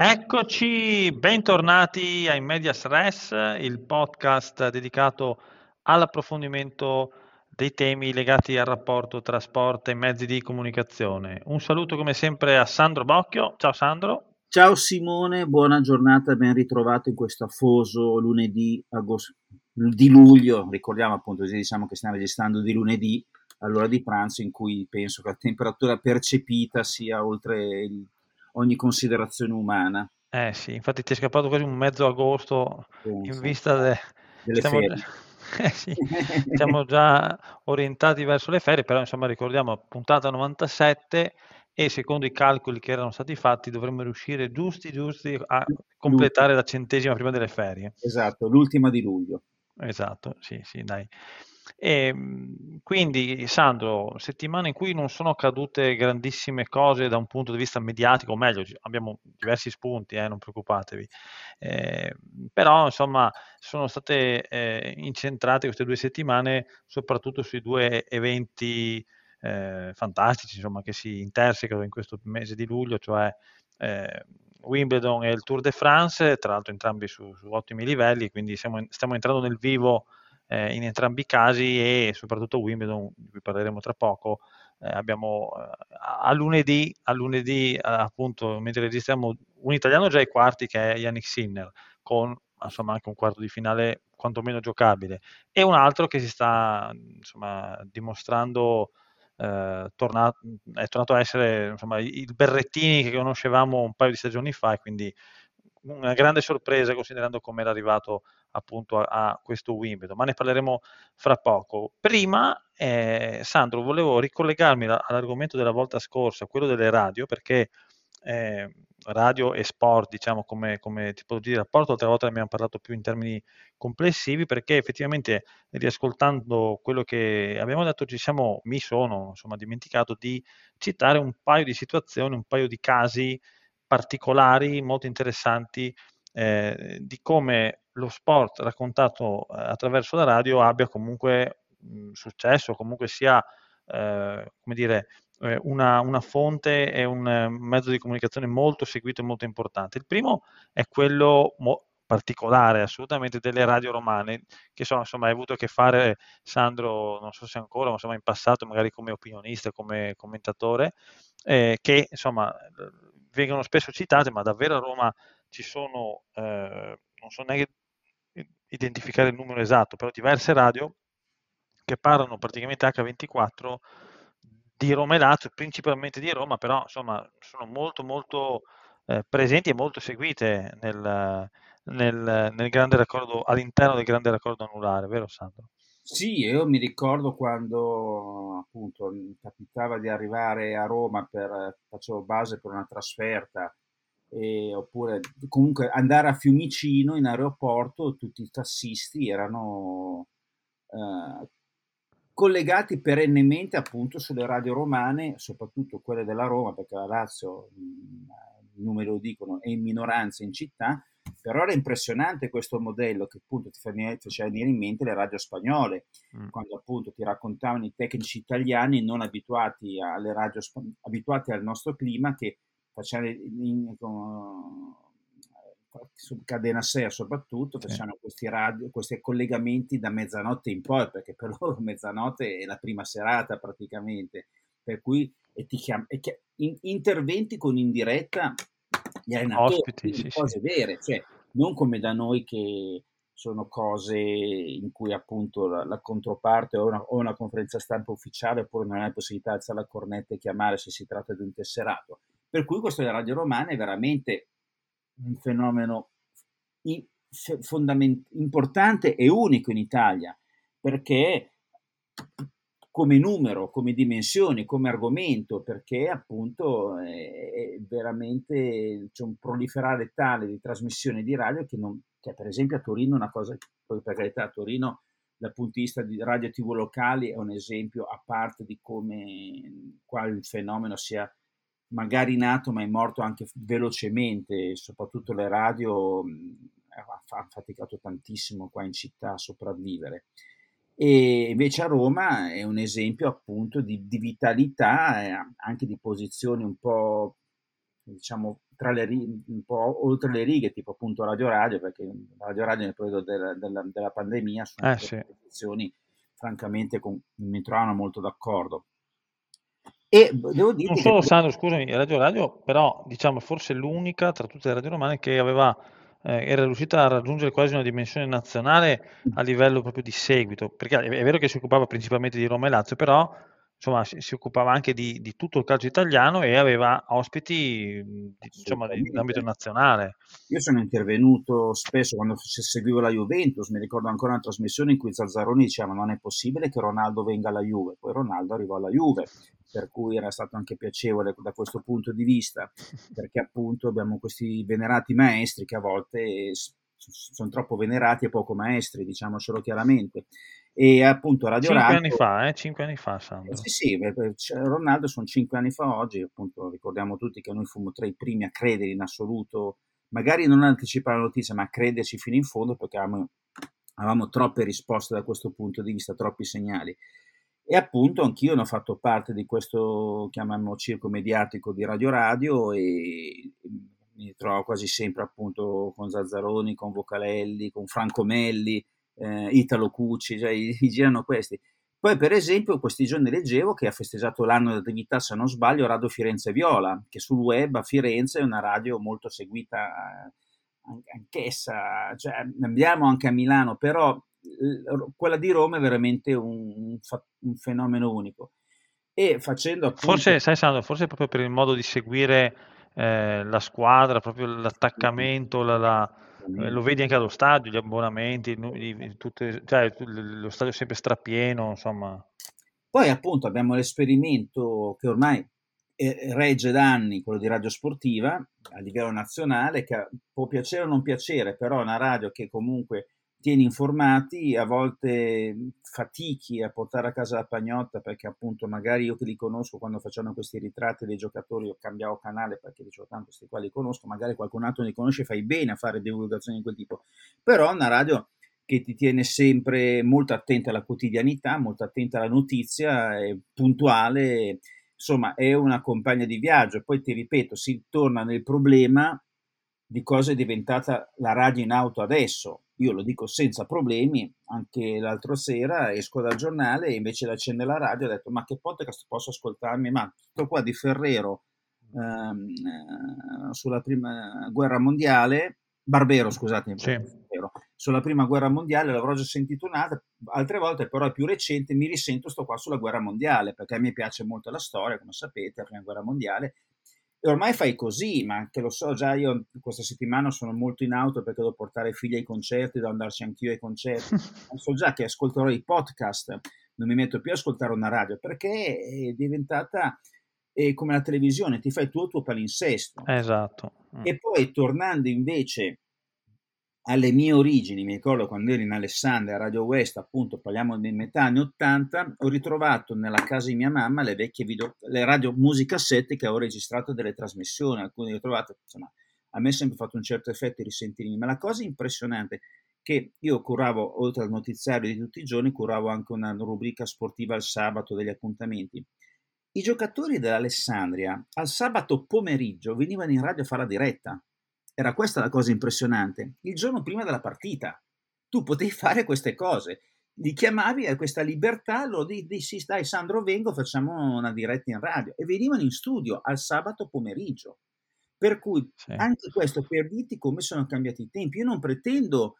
Eccoci, bentornati a In Medias Res, il podcast dedicato all'approfondimento dei temi legati al rapporto tra sport e mezzi di comunicazione. Un saluto come sempre a Sandro Bocchio. Ciao Sandro. Ciao Simone, buona giornata, ben ritrovato in questo afoso lunedì agosto, di luglio. Ricordiamo appunto, diciamo che stiamo registrando di lunedì all'ora di pranzo in cui penso che la temperatura percepita sia oltre il ogni considerazione umana. Eh sì, infatti ti è scappato quasi un mezzo agosto Penso. in vista de... delle stiamo... ferie. Eh sì, siamo già orientati verso le ferie, però insomma ricordiamo puntata 97 e secondo i calcoli che erano stati fatti dovremmo riuscire giusti giusti a completare la centesima prima delle ferie. Esatto, l'ultima di luglio. Esatto, sì, sì, dai. E, ehm, quindi, Sandro, settimana in cui non sono accadute grandissime cose da un punto di vista mediatico, o meglio, abbiamo diversi spunti, eh, non preoccupatevi, eh, però insomma sono state eh, incentrate queste due settimane soprattutto sui due eventi eh, fantastici insomma, che si intersecano in questo mese di luglio, cioè eh, Wimbledon e il Tour de France, tra l'altro entrambi su, su ottimi livelli, quindi siamo, stiamo entrando nel vivo eh, in entrambi i casi e soprattutto Wimbledon, di cui parleremo tra poco, eh, abbiamo eh, a lunedì, a lunedì eh, appunto mentre registriamo un italiano già ai quarti che è Yannick Sinner con insomma anche un quarto di finale quantomeno giocabile e un altro che si sta insomma dimostrando eh, tornato, è tornato a essere insomma, il Berrettini che conoscevamo un paio di stagioni fa e quindi una grande sorpresa considerando come era arrivato appunto a, a, questo Wimbledon, ma ne parleremo fra poco. Prima, eh, Sandro, volevo ricollegarmi la, all'argomento della volta scorsa, quello delle radio, perché eh, radio e sport, diciamo come, come tipologia di rapporto, l'altra volta ne abbiamo parlato più in termini complessivi, perché effettivamente riascoltando quello che abbiamo detto ci siamo, mi sono insomma dimenticato di citare un paio di situazioni, un paio di casi particolari molto interessanti eh, di come lo sport raccontato eh, attraverso la radio abbia comunque mh, successo, comunque sia eh, come dire, eh, una, una, fonte e un mezzo di comunicazione molto seguito e molto importante. Il primo è quello mo- particolare assolutamente delle radio romane che sono insomma hai avuto a che fare Sandro non so se ancora ma insomma in passato magari come opinionista come commentatore eh, che insomma vengono spesso citate ma davvero a Roma ci sono eh, non so neanche identificare il numero esatto, però diverse radio che parlano praticamente H24 di Roma e Lazio, principalmente di Roma, però insomma sono molto molto eh, presenti e molto seguite nel, nel, nel grande raccordo, all'interno del grande raccordo anulare, vero Sandro? Sì, io mi ricordo quando appunto mi capitava di arrivare a Roma per facevo base per una trasferta e, oppure comunque andare a Fiumicino in aeroporto, tutti i tassisti erano eh, collegati perennemente appunto sulle radio romane, soprattutto quelle della Roma, perché la Lazio, i numeri lo dicono, è in minoranza in città, però era impressionante questo modello che appunto ti faceva venire in mente le radio spagnole, mm. quando appunto ti raccontavano i tecnici italiani non abituati alle radio, abituati al nostro clima che facciamo in, con, su Cadena 6 soprattutto, facciamo sì. questi, radio, questi collegamenti da mezzanotte in poi, perché per loro mezzanotte è la prima serata praticamente, per cui e ti chiam- e che, in, interventi con in diretta gli allenatori, Ospiti, sì, cose sì. vere, cioè non come da noi che sono cose in cui appunto la, la controparte o una, una, conferenza stampa ufficiale oppure non hai possibilità di alzare la cornetta e chiamare se si tratta di un tesserato. Per cui questo della radio romana è veramente un fenomeno fondament- importante e unico in Italia, perché come numero, come dimensioni, come argomento, perché appunto è veramente c'è un proliferare tale di trasmissioni di radio che, non, che per esempio a Torino una cosa, poi per carità a Torino dal punto di vista di radio tv locali è un esempio a parte di come qua il fenomeno sia magari nato ma è morto anche velocemente, soprattutto le radio hanno faticato tantissimo qua in città a sopravvivere. E invece a Roma è un esempio appunto di, di vitalità e anche di posizioni un po' diciamo tra le righe, un po' oltre le righe, tipo appunto Radio Radio, perché Radio Radio nel periodo della, della, della pandemia sono eh, sì. posizioni francamente con, mi trovano molto d'accordo. E devo dire non solo che... Sandro, scusami, Radio Radio, però diciamo forse l'unica tra tutte le radio romane che aveva eh, era riuscita a raggiungere quasi una dimensione nazionale a livello proprio di seguito, perché è, vero che si occupava principalmente di Roma e Lazio, però insomma, si, si, occupava anche di, di, tutto il calcio italiano e aveva ospiti insomma, di, di ambito nazionale. Io sono intervenuto spesso quando seguivo la Juventus, mi ricordo ancora una trasmissione in cui Zazzaroni diceva non è possibile che Ronaldo venga alla Juve, poi Ronaldo arrivò alla Juve, per cui era stato anche piacevole da questo punto di vista, perché appunto abbiamo questi venerati maestri che a volte sono troppo venerati e poco maestri, diciamocelo chiaramente. E appunto Radio cinque Radio... anni fa, eh? Cinque anni fa, Sandro. Sì, sì, Ronaldo sono cinque anni fa oggi, appunto ricordiamo tutti che noi fummo tra i primi a credere in assoluto, magari non anticipare la notizia, ma a crederci fino in fondo perché avevamo, avevamo troppe risposte da questo punto di vista, troppi segnali. E appunto anch'io ne ho fatto parte di questo, chiamiamo circo mediatico di Radio Radio e mi trovo quasi sempre appunto con Zazzaroni, con Vocalelli, con Franco Melli, eh, Italo Cucci, cioè i, girano questi. Poi, per esempio, questi giorni leggevo che ha festeggiato l'anno d'attività, se non sbaglio, Radio Firenze Viola, che sul web a Firenze è una radio molto seguita eh, anch'essa, cioè, andiamo anche a Milano, però quella di Roma è veramente un, un fenomeno unico. E facendo appunto... Forse, sai Sandro, forse proprio per il modo di seguire eh, la squadra, proprio l'attaccamento, la, la eh, lo vedi anche allo stadio, gli abbonamenti, tutte, cioè, lo stadio è sempre strapieno, insomma. Poi appunto abbiamo l'esperimento che ormai eh, regge da anni, quello di radio sportiva a livello nazionale, che può piacere o non piacere, però è una radio che comunque tieni informati, a volte fatichi a portare a casa la pagnotta perché appunto magari io che li conosco quando facciamo questi ritratti dei giocatori io cambiavo canale perché dicevo tanto questi qua li conosco, magari qualcun altro li conosce, fai bene a fare divulgazioni di quel tipo, però una radio che ti tiene sempre molto attenta alla quotidianità, molto attenta alla notizia, è puntuale, insomma è una compagna di viaggio, poi ti ripeto, si torna nel problema di cosa è diventata la radio in auto adesso, io lo dico senza problemi, anche l'altra sera esco dal giornale e invece di accendere la radio ho detto ma che podcast posso ascoltarmi? Ma sto qua di Ferrero ehm, eh, sulla prima guerra mondiale, Barbero scusatemi, sì. Barbero, sulla prima guerra mondiale l'avrò già sentito un'altra, altre volte però è più recente, mi risento sto qua sulla guerra mondiale perché mi piace molto la storia, come sapete, la prima guerra mondiale e ormai fai così, ma anche lo so, già io questa settimana sono molto in auto perché devo portare i figli ai concerti, devo andarci anch'io ai concerti. so già che ascolterò i podcast, non mi metto più a ascoltare una radio perché è diventata è come la televisione, ti fai tu il tuo palinsesto. Esatto. Mm. E poi tornando invece alle mie origini, mi ricordo quando ero in Alessandria a Radio West, appunto parliamo di metà anni 80, ho ritrovato nella casa di mia mamma le vecchie video, le radio musicassette che avevo registrato delle trasmissioni, alcune le ho trovate, insomma, a me è sempre fatto un certo effetto risentirmi, ma la cosa impressionante è che io curavo, oltre al notiziario di tutti i giorni, curavo anche una rubrica sportiva al sabato degli appuntamenti. I giocatori dell'Alessandria al sabato pomeriggio venivano in radio a fare la diretta era questa la cosa impressionante. Il giorno prima della partita tu potevi fare queste cose. Li chiamavi a questa libertà, lo dissi, dai Sandro vengo, facciamo una diretta in radio. E venivano in studio al sabato pomeriggio. Per cui sì. anche questo per dirti come sono cambiati i tempi. Io non pretendo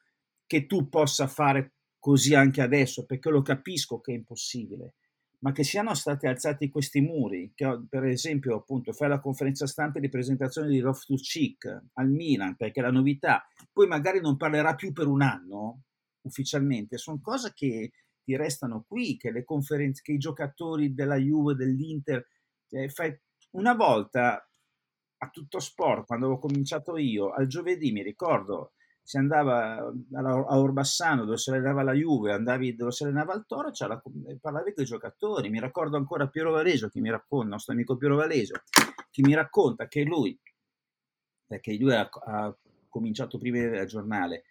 che tu possa fare così anche adesso, perché lo capisco che è impossibile. Ma che siano stati alzati questi muri, che per esempio appunto fai la conferenza stampa di presentazione di Loftus Cheek al Milan, perché è la novità, poi magari non parlerà più per un anno ufficialmente, sono cose che ti restano qui, che le conferenze, che i giocatori della Juve, dell'Inter, eh, fai... una volta a tutto sport, quando avevo cominciato io, al giovedì mi ricordo, si andava a Orbassano dove si allenava la Juve, andavi dove si allenava il Toro, la, parlavi con i giocatori. Mi ricordo ancora Piero Valesio che mi racconta, il nostro amico Piero Valesio, che mi racconta che lui, perché lui ha, ha cominciato prima del giornale,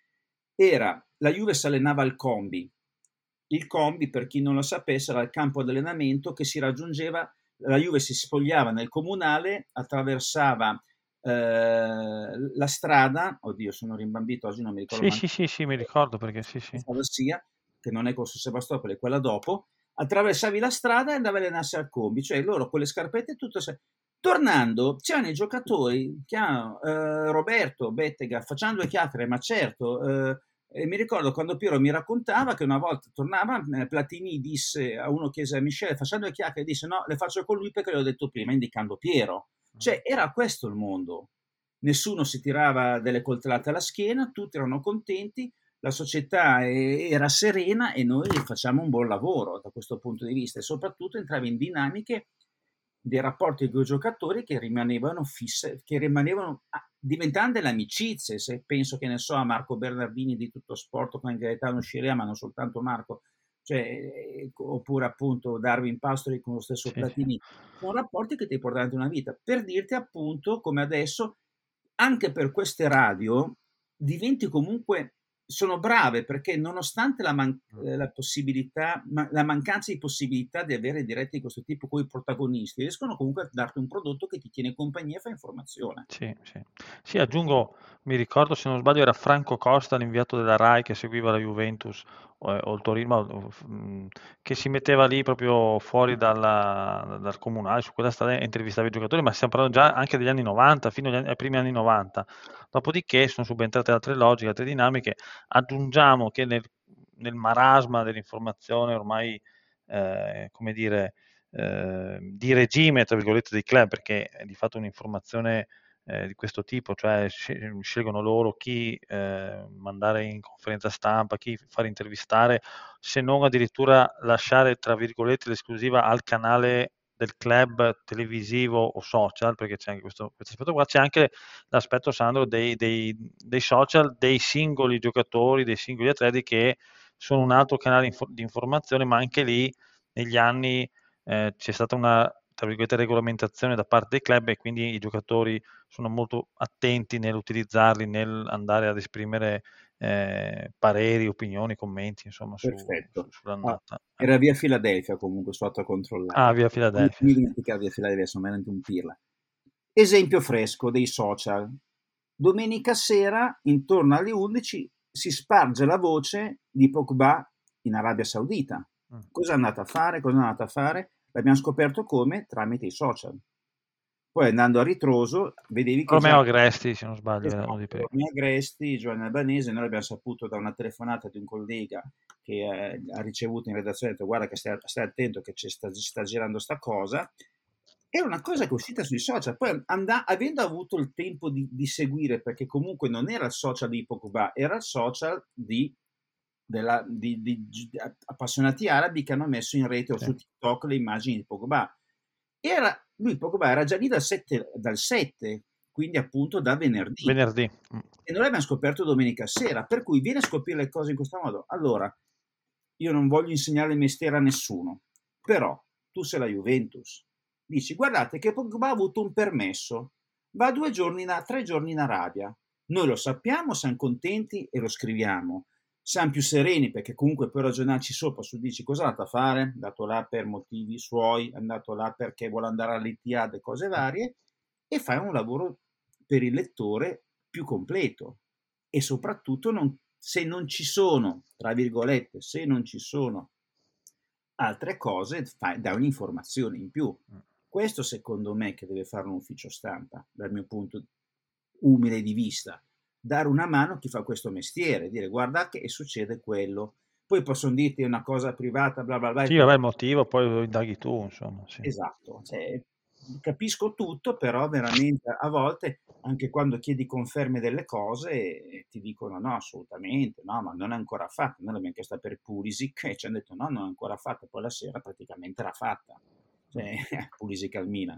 era la Juve si allenava al Combi. Il Combi, per chi non lo sapesse, era il campo di allenamento che si raggiungeva, la Juve si spogliava nel comunale, attraversava eh, la strada, oddio sono rimbambito oggi non mi ricordo. Sì, sì, sì, sì, mi ricordo perché sì, sì. Sia, che non è con Sebastopoli, è quella dopo, attraversavi la strada e andavi a allenarsi al combi, cioè loro con le scarpette tutto... Se... Tornando, c'erano i giocatori, chiamano, eh, Roberto, Bettega, facendo due chiacchiere, ma certo, eh, e mi ricordo quando Piero mi raccontava che una volta tornava, eh, Platini disse a uno chiese a Michele, facendo due chiacchiere, disse no, le faccio con lui perché l'ho detto prima, indicando Piero. Cioè, era questo il mondo. Nessuno si tirava delle coltellate alla schiena, tutti erano contenti, la società era serena e noi facciamo un buon lavoro da questo punto di vista e soprattutto entrava in dinamiche dei rapporti con i giocatori che rimanevano fisse, che rimanevano ah, diventando delle amicizie. Se penso che ne so a Marco Bernardini di tutto sport con Gaetano Scirea, ma non soltanto Marco, cioè, eh, oppure appunto Darwin Pastori con lo stesso Platini, sono rapporti che ti portano avanti una vita. Per dirti appunto come adesso, anche per queste radio, diventi comunque sono brave perché nonostante la, man- mm. la, possibilità, ma- la mancanza di possibilità di avere diretti di questo tipo con i protagonisti, riescono comunque a darti un prodotto che ti tiene compagnia e fa informazione. Sì, sì. sì, aggiungo, mi ricordo se non sbaglio era Franco Costa, l'inviato della RAI che seguiva la Juventus o, o il Torino, mm, che si metteva lì proprio fuori dalla, dal comunale, su quella strada intervistava i giocatori, ma stiamo parlando già anche degli anni 90, fino agli ai primi anni 90. Dopodiché sono subentrate altre logiche, altre dinamiche. Aggiungiamo che nel, nel marasma dell'informazione ormai, eh, come dire, eh, di regime, tra virgolette, dei club, perché è di fatto un'informazione eh, di questo tipo, cioè scelgono loro chi eh, mandare in conferenza stampa, chi far intervistare, se non addirittura lasciare, tra virgolette, l'esclusiva al canale del club televisivo o social, perché c'è anche questo, questo aspetto qua, c'è anche l'aspetto, Sandro, dei, dei, dei, social, dei singoli giocatori, dei singoli atleti che sono un altro canale di informazione, ma anche lì negli anni eh, c'è stata una tra virgolette, regolamentazione da parte dei club e quindi i giocatori sono molto attenti nell'utilizzarli, nell'andare ad esprimere eh, pareri, opinioni, commenti, insomma, su, su, sull'andata. Ah, era via Filadelfia comunque, sotto a controllare. Ah, via Filadelfia. Mi dimenticavo via Filadelfia, sono veramente un pirla. Esempio fresco dei social. Domenica sera, intorno alle 11, si sparge la voce di Pogba in Arabia Saudita. Mm. Cosa è andata a fare? Cosa è andata a fare? L'abbiamo scoperto come? Tramite i social. Poi andando a ritroso, vedevi che... Romeo Agresti, se non sbaglio. Esatto, Romeo Agresti, Giovanni Albanese, noi l'abbiamo saputo da una telefonata di un collega che eh, ha ricevuto in redazione, ha detto guarda che stai, stai attento che sta, sta, girando sta cosa. Era una cosa che è uscita sui social, poi and- avendo avuto il tempo di, di, seguire, perché comunque non era il social di Pogba, era il social di della, di, di, appassionati arabi che hanno messo in rete o su TikTok le immagini di Pogba. Era, lui Pogba era già lì dal 7, dal 7 quindi appunto da venerdì. Venerdì. E noi l'abbiamo scoperto domenica sera, per cui viene a scoprire le cose in questo modo. Allora, io non voglio insegnare il mestiere a nessuno, però tu sei la Juventus. Dici, guardate che Pogba ha avuto un permesso, va due giorni, in, tre giorni in Arabia. Noi lo sappiamo, siamo contenti e lo scriviamo siamo più sereni perché comunque puoi ragionarci sopra su dici cosa è andato a fare, è andato là per motivi suoi, è andato là perché vuole andare all'ITAD e cose varie e fai un lavoro per il lettore più completo e soprattutto non, se non ci sono, tra virgolette, se non ci sono altre cose, fai, dai un'informazione in più. Mm. Questo secondo me che deve fare un ufficio stampa, dal mio punto umile di vista dare una mano a chi fa questo mestiere, dire guarda che succede quello, poi possono dirti una cosa privata, bla bla bla. Sì, vabbè, il motivo poi lo indaghi tu, insomma. Sì. Esatto, cioè, capisco tutto, però veramente a volte anche quando chiedi conferme delle cose ti dicono no, assolutamente, no, ma non è ancora fatta. Noi l'abbiamo chiesta per Pulisic e ci hanno detto no, non è ancora fatta, poi la sera praticamente era fatta. Cioè, Pulisic al Milan.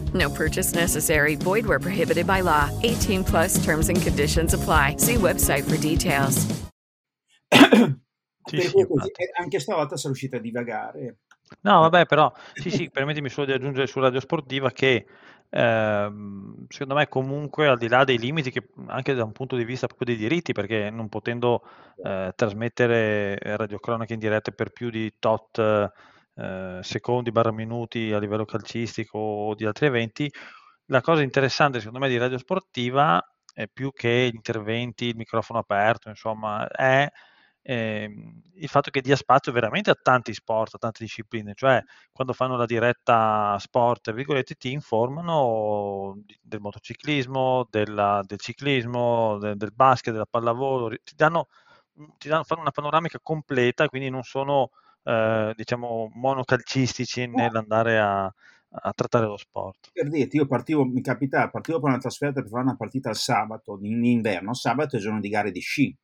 No purchase necessary. Void where prohibited by law. 18 plus terms and conditions apply. See website for details. Sì, sì, anche stavolta sono riuscita a divagare. No, vabbè, però sì, sì, permettimi solo di aggiungere su Radio Sportiva che ehm, secondo me comunque al di là dei limiti che anche da un punto di vista proprio dei diritti, perché non potendo eh, trasmettere radiocronache in diretta per più di tot eh, secondi barra minuti a livello calcistico o di altri eventi, la cosa interessante secondo me di Radio Sportiva è più che gli interventi, il microfono aperto, insomma, è ehm, il fatto che dia spazio veramente a tanti sport, a tante discipline, cioè quando fanno la diretta sport, virgolette, ti informano del motociclismo, della, del ciclismo, del, del basket, della pallavolo, ti danno, ti danno, fanno una panoramica completa, quindi non sono eh, diciamo monocalcistici nell'andare a, a trattare lo sport. Per dirti, io partivo, mi capitava, partivo per una trasferta per fare una partita il sabato, in inverno, sabato è giorno di gare di sci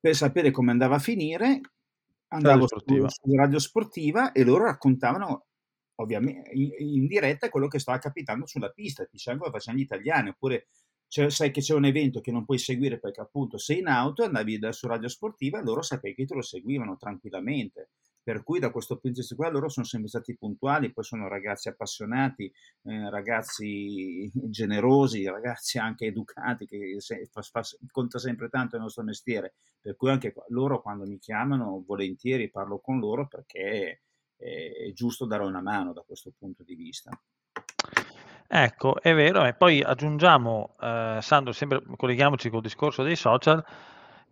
per sapere come andava a finire, andavo radio su, Radio Sportiva e loro raccontavano ovviamente in, in, diretta quello che stava capitando sulla pista, dicevano come facevano gli italiani, oppure sai che c'è un evento che non puoi seguire perché appunto sei in auto, andavi da, su Radio Sportiva e loro sapevi che te lo seguivano tranquillamente. Per cui da questo punto di vista loro sono sempre stati puntuali, poi sono ragazzi appassionati, eh, ragazzi generosi, ragazzi anche educati, che se, fa, fa, conta sempre tanto il nostro mestiere. Per cui anche loro quando mi chiamano volentieri parlo con loro perché è, è giusto dare una mano da questo punto di vista. Ecco, è vero, e poi aggiungiamo, eh, Sandro, sempre colleghiamoci col discorso dei social,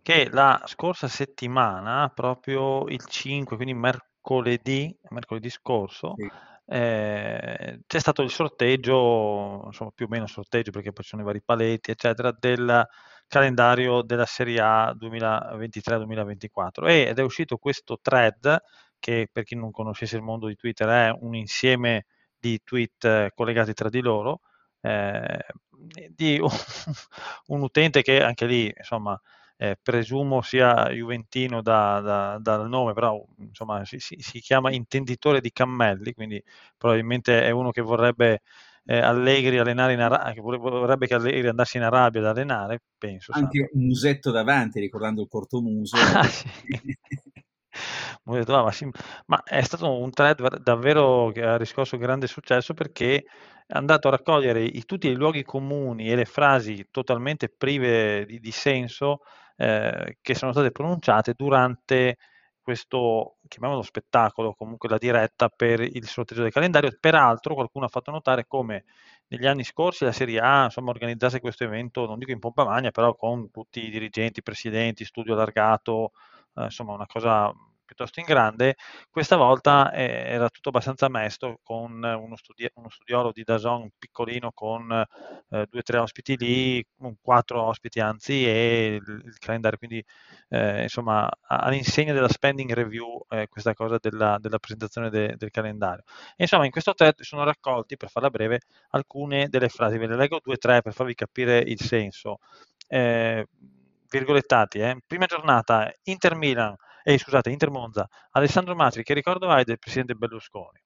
che la scorsa settimana, proprio il 5, quindi mercoledì, mercoledì scorso, sì. eh, c'è stato il sorteggio, insomma più o meno sorteggio perché poi ci sono i vari paletti, eccetera, del calendario della Serie A 2023-2024 ed è uscito questo thread che per chi non conoscesse il mondo di Twitter è un insieme di tweet collegati tra di loro eh, di un, un utente che anche lì insomma eh, presumo sia juventino da, da, dal nome, però insomma si, si, chiama intenditore di cammelli, quindi probabilmente è uno che vorrebbe eh, Allegri allenare in Arabia, che vorrebbe che Allegri andasse in Arabia ad allenare, penso. Anche sa. un musetto davanti, ricordando il cortomuso. ah, sì. ma è stato un thread davvero che ha riscosso grande successo perché è andato a raccogliere i, tutti i luoghi comuni e le frasi totalmente prive di, di senso eh, che sono state pronunciate durante questo, chiamiamolo spettacolo, comunque la diretta per il sorteggio del calendario. Peraltro qualcuno ha fatto notare come negli anni scorsi la Serie A insomma, organizzasse questo evento, non dico in pompa magna, però con tutti i dirigenti, presidenti, studio allargato, eh, insomma una cosa piuttosto in grande, questa volta eh, era tutto abbastanza mesto con uno, studi- uno studiolo di Dazon piccolino con eh, due o tre ospiti lì, quattro ospiti anzi e il, il calendario, quindi eh, insomma all'insegna della spending review eh, questa cosa della, della presentazione de- del calendario. E, insomma in questo thread sono raccolti, per farla breve, alcune delle frasi, ve le leggo due o tre per farvi capire il senso. Eh, virgolettati, eh. prima giornata Inter Milan eh, scusate, Inter Monza, Alessandro Matri, che ricordo hai del presidente Berlusconi?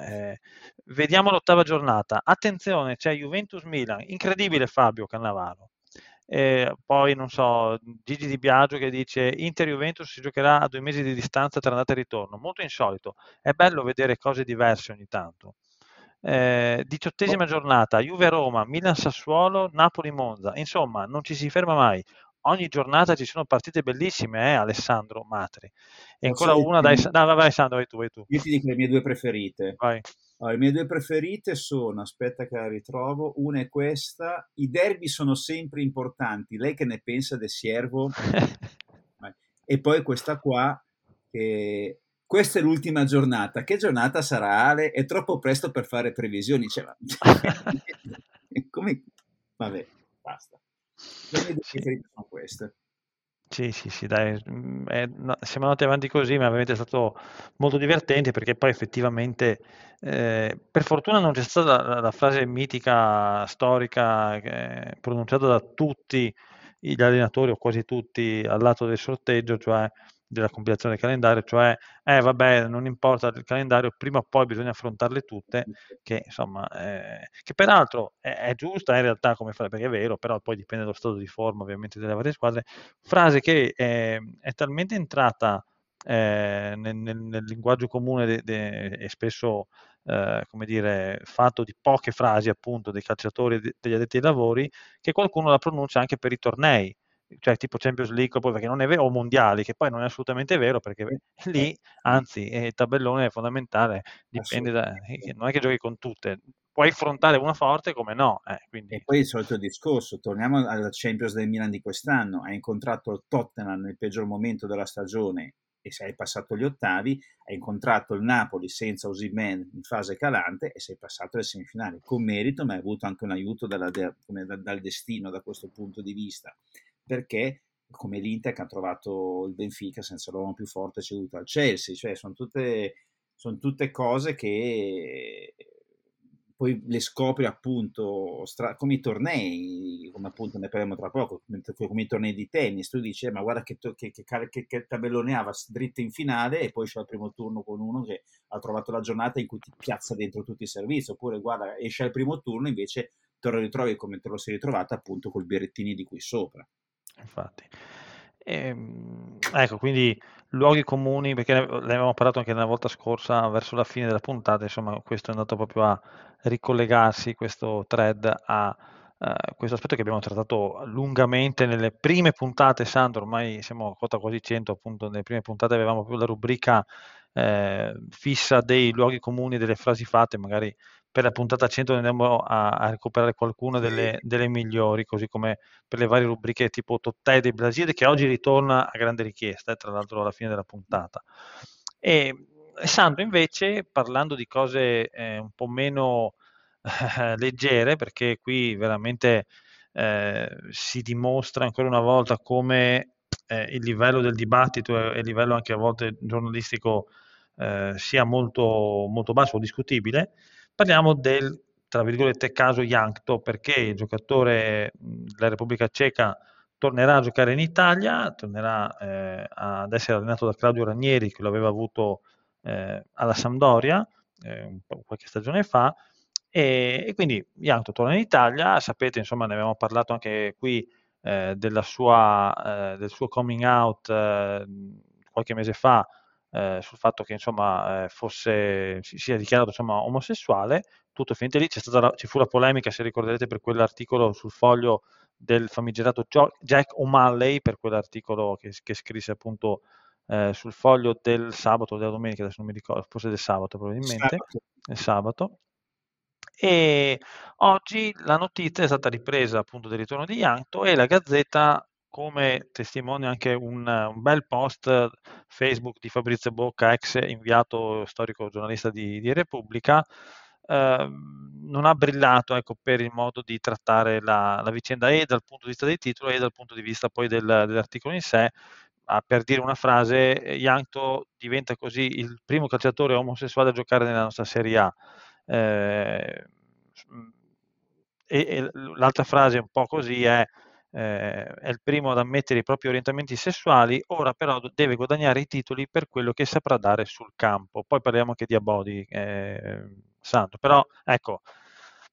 eh, vediamo l'ottava giornata. Attenzione, c'è Juventus-Milan, incredibile Fabio Cannavaro. Eh, poi non so, Gigi Di Biagio che dice Inter-Juventus si giocherà a due mesi di distanza tra andata e ritorno, molto insolito. È bello vedere cose diverse ogni tanto. Eh, diciottesima giornata, Juve-Roma, Milan-Sassuolo, Napoli-Monza. Insomma, non ci si ferma mai ogni giornata ci sono partite bellissime, eh, Alessandro Matri. E ancora una, dai, no, vai, Alessandro, vai tu, vai tu. Io ti dico le mie due preferite. Vai. Allora, le mie due preferite sono, aspetta che la ritrovo, una è questa, i derby sono sempre importanti, lei che ne pensa del Siervo? e poi questa qua, che questa è l'ultima giornata, che giornata sarà Ale? È troppo presto per fare previsioni, cioè, come... Vabbè, basta. Le mie due sì. preferite sono queste. Sì, sì, sì, dai, mm, è, no, siamo andati avanti così, ma veramente è stato molto divertente perché poi effettivamente, eh, per fortuna non c'è stata la, la frase mitica, storica, eh, pronunciata da tutti gli allenatori o quasi tutti al lato del sorteggio, cioè della compilazione del calendario, cioè, eh vabbè, non importa il calendario, prima o poi bisogna affrontarle tutte, che insomma, eh, che peraltro è, è, giusta in realtà come frase, perché è vero, però poi dipende dallo stato di forma ovviamente delle varie squadre, frase che è, è talmente entrata eh, nel, nel, nel, linguaggio comune de, de, e spesso eh, come dire, fatto di poche frasi appunto dei calciatori e degli addetti ai lavori, che qualcuno la pronuncia anche per i tornei cioè tipo Champions League, perché non è vero, o mondiali, che poi non è assolutamente vero, perché lì, anzi, il tabellone è fondamentale, dipende da, non è che giochi con tutte, puoi affrontare una forte come no. Eh, quindi... E poi il solito discorso, torniamo alla Champions del Milan di quest'anno, hai incontrato il Tottenham nel peggior momento della stagione e sei passato gli ottavi, hai incontrato il Napoli senza Osimen in fase calante e sei passato alle semifinali, con merito, ma hai avuto anche un aiuto dalla, dal destino da questo punto di vista perché come l'Inter che ha trovato il Benfica senza l'uomo più forte ceduto al Chelsea, cioè sono tutte, sono tutte cose che poi le scopri appunto stra- come i tornei, come appunto ne parleremo tra poco, come, i tornei di tennis, tu dici eh, ma guarda che, to- che, che, che tabelloneava dritto in finale e poi c'è il primo turno con uno che ha trovato la giornata in cui ti piazza dentro tutti i servizi, oppure guarda esce al primo turno invece te lo ritrovi come te lo sei ritrovato appunto col Berettini di qui sopra infatti. Ehm, ecco, quindi luoghi comuni, perché ne avevamo parlato anche la volta scorsa, verso la fine della puntata, insomma, questo è andato proprio a ricollegarsi, questo thread, a uh, questo aspetto che abbiamo trattato lungamente nelle prime puntate, Sandro, ormai siamo a quota quasi 100, appunto, nelle prime puntate avevamo proprio la rubrica eh, fissa dei luoghi comuni, delle frasi fatte, magari per la puntata 100 andiamo a, a recuperare qualcuna delle, delle, migliori, così come per le varie rubriche tipo 10 del Brasile, che oggi ritorna a grande richiesta, eh, tra l'altro alla fine della puntata. E Sandro invece, parlando di cose eh, un po' meno eh, leggere, perché qui veramente eh, si dimostra ancora una volta come eh, il livello del dibattito e il livello anche a volte giornalistico eh, sia molto, molto basso o discutibile, Parliamo del, tra virgolette, caso Yankto, perché il giocatore della Repubblica Ceca tornerà a giocare in Italia, tornerà eh, ad essere allenato da Claudio Ranieri, che lo aveva avuto eh, alla Sampdoria eh, qualche stagione fa, e, e, quindi Yankto torna in Italia, sapete, insomma, ne avevamo parlato anche qui eh, sua, eh, del suo coming out eh, qualche mese fa, eh, sul fatto che insomma, eh, fosse, si sia dichiarato insomma, omosessuale, tutto finito lì, la, ci fu la polemica, se ricorderete, per quell'articolo sul foglio del famigerato Jack O'Malley, per quell'articolo che, che scrisse appunto eh, sul foglio del sabato o della domenica, adesso non mi ricordo, forse del sabato probabilmente, sabato. sabato. E oggi la notizia è stata ripresa appunto del ritorno di Yankto e la Gazzetta come testimonia anche un, un, bel post Facebook di Fabrizio Bocca, ex inviato storico giornalista di, di Repubblica, eh, non ha brillato ecco, per il modo di trattare la, la, vicenda e dal punto di vista del titolo e dal punto di vista poi del, dell'articolo in sé. Ah, per dire una frase, Yankto diventa così il primo calciatore omosessuale a giocare nella nostra Serie A. Eh, e, e l'altra frase un po' così è eh, è il primo ad ammettere i propri orientamenti sessuali, ora però deve guadagnare i titoli per quello che saprà dare sul campo. Poi parliamo anche di Abodi, eh, Santo, però ecco,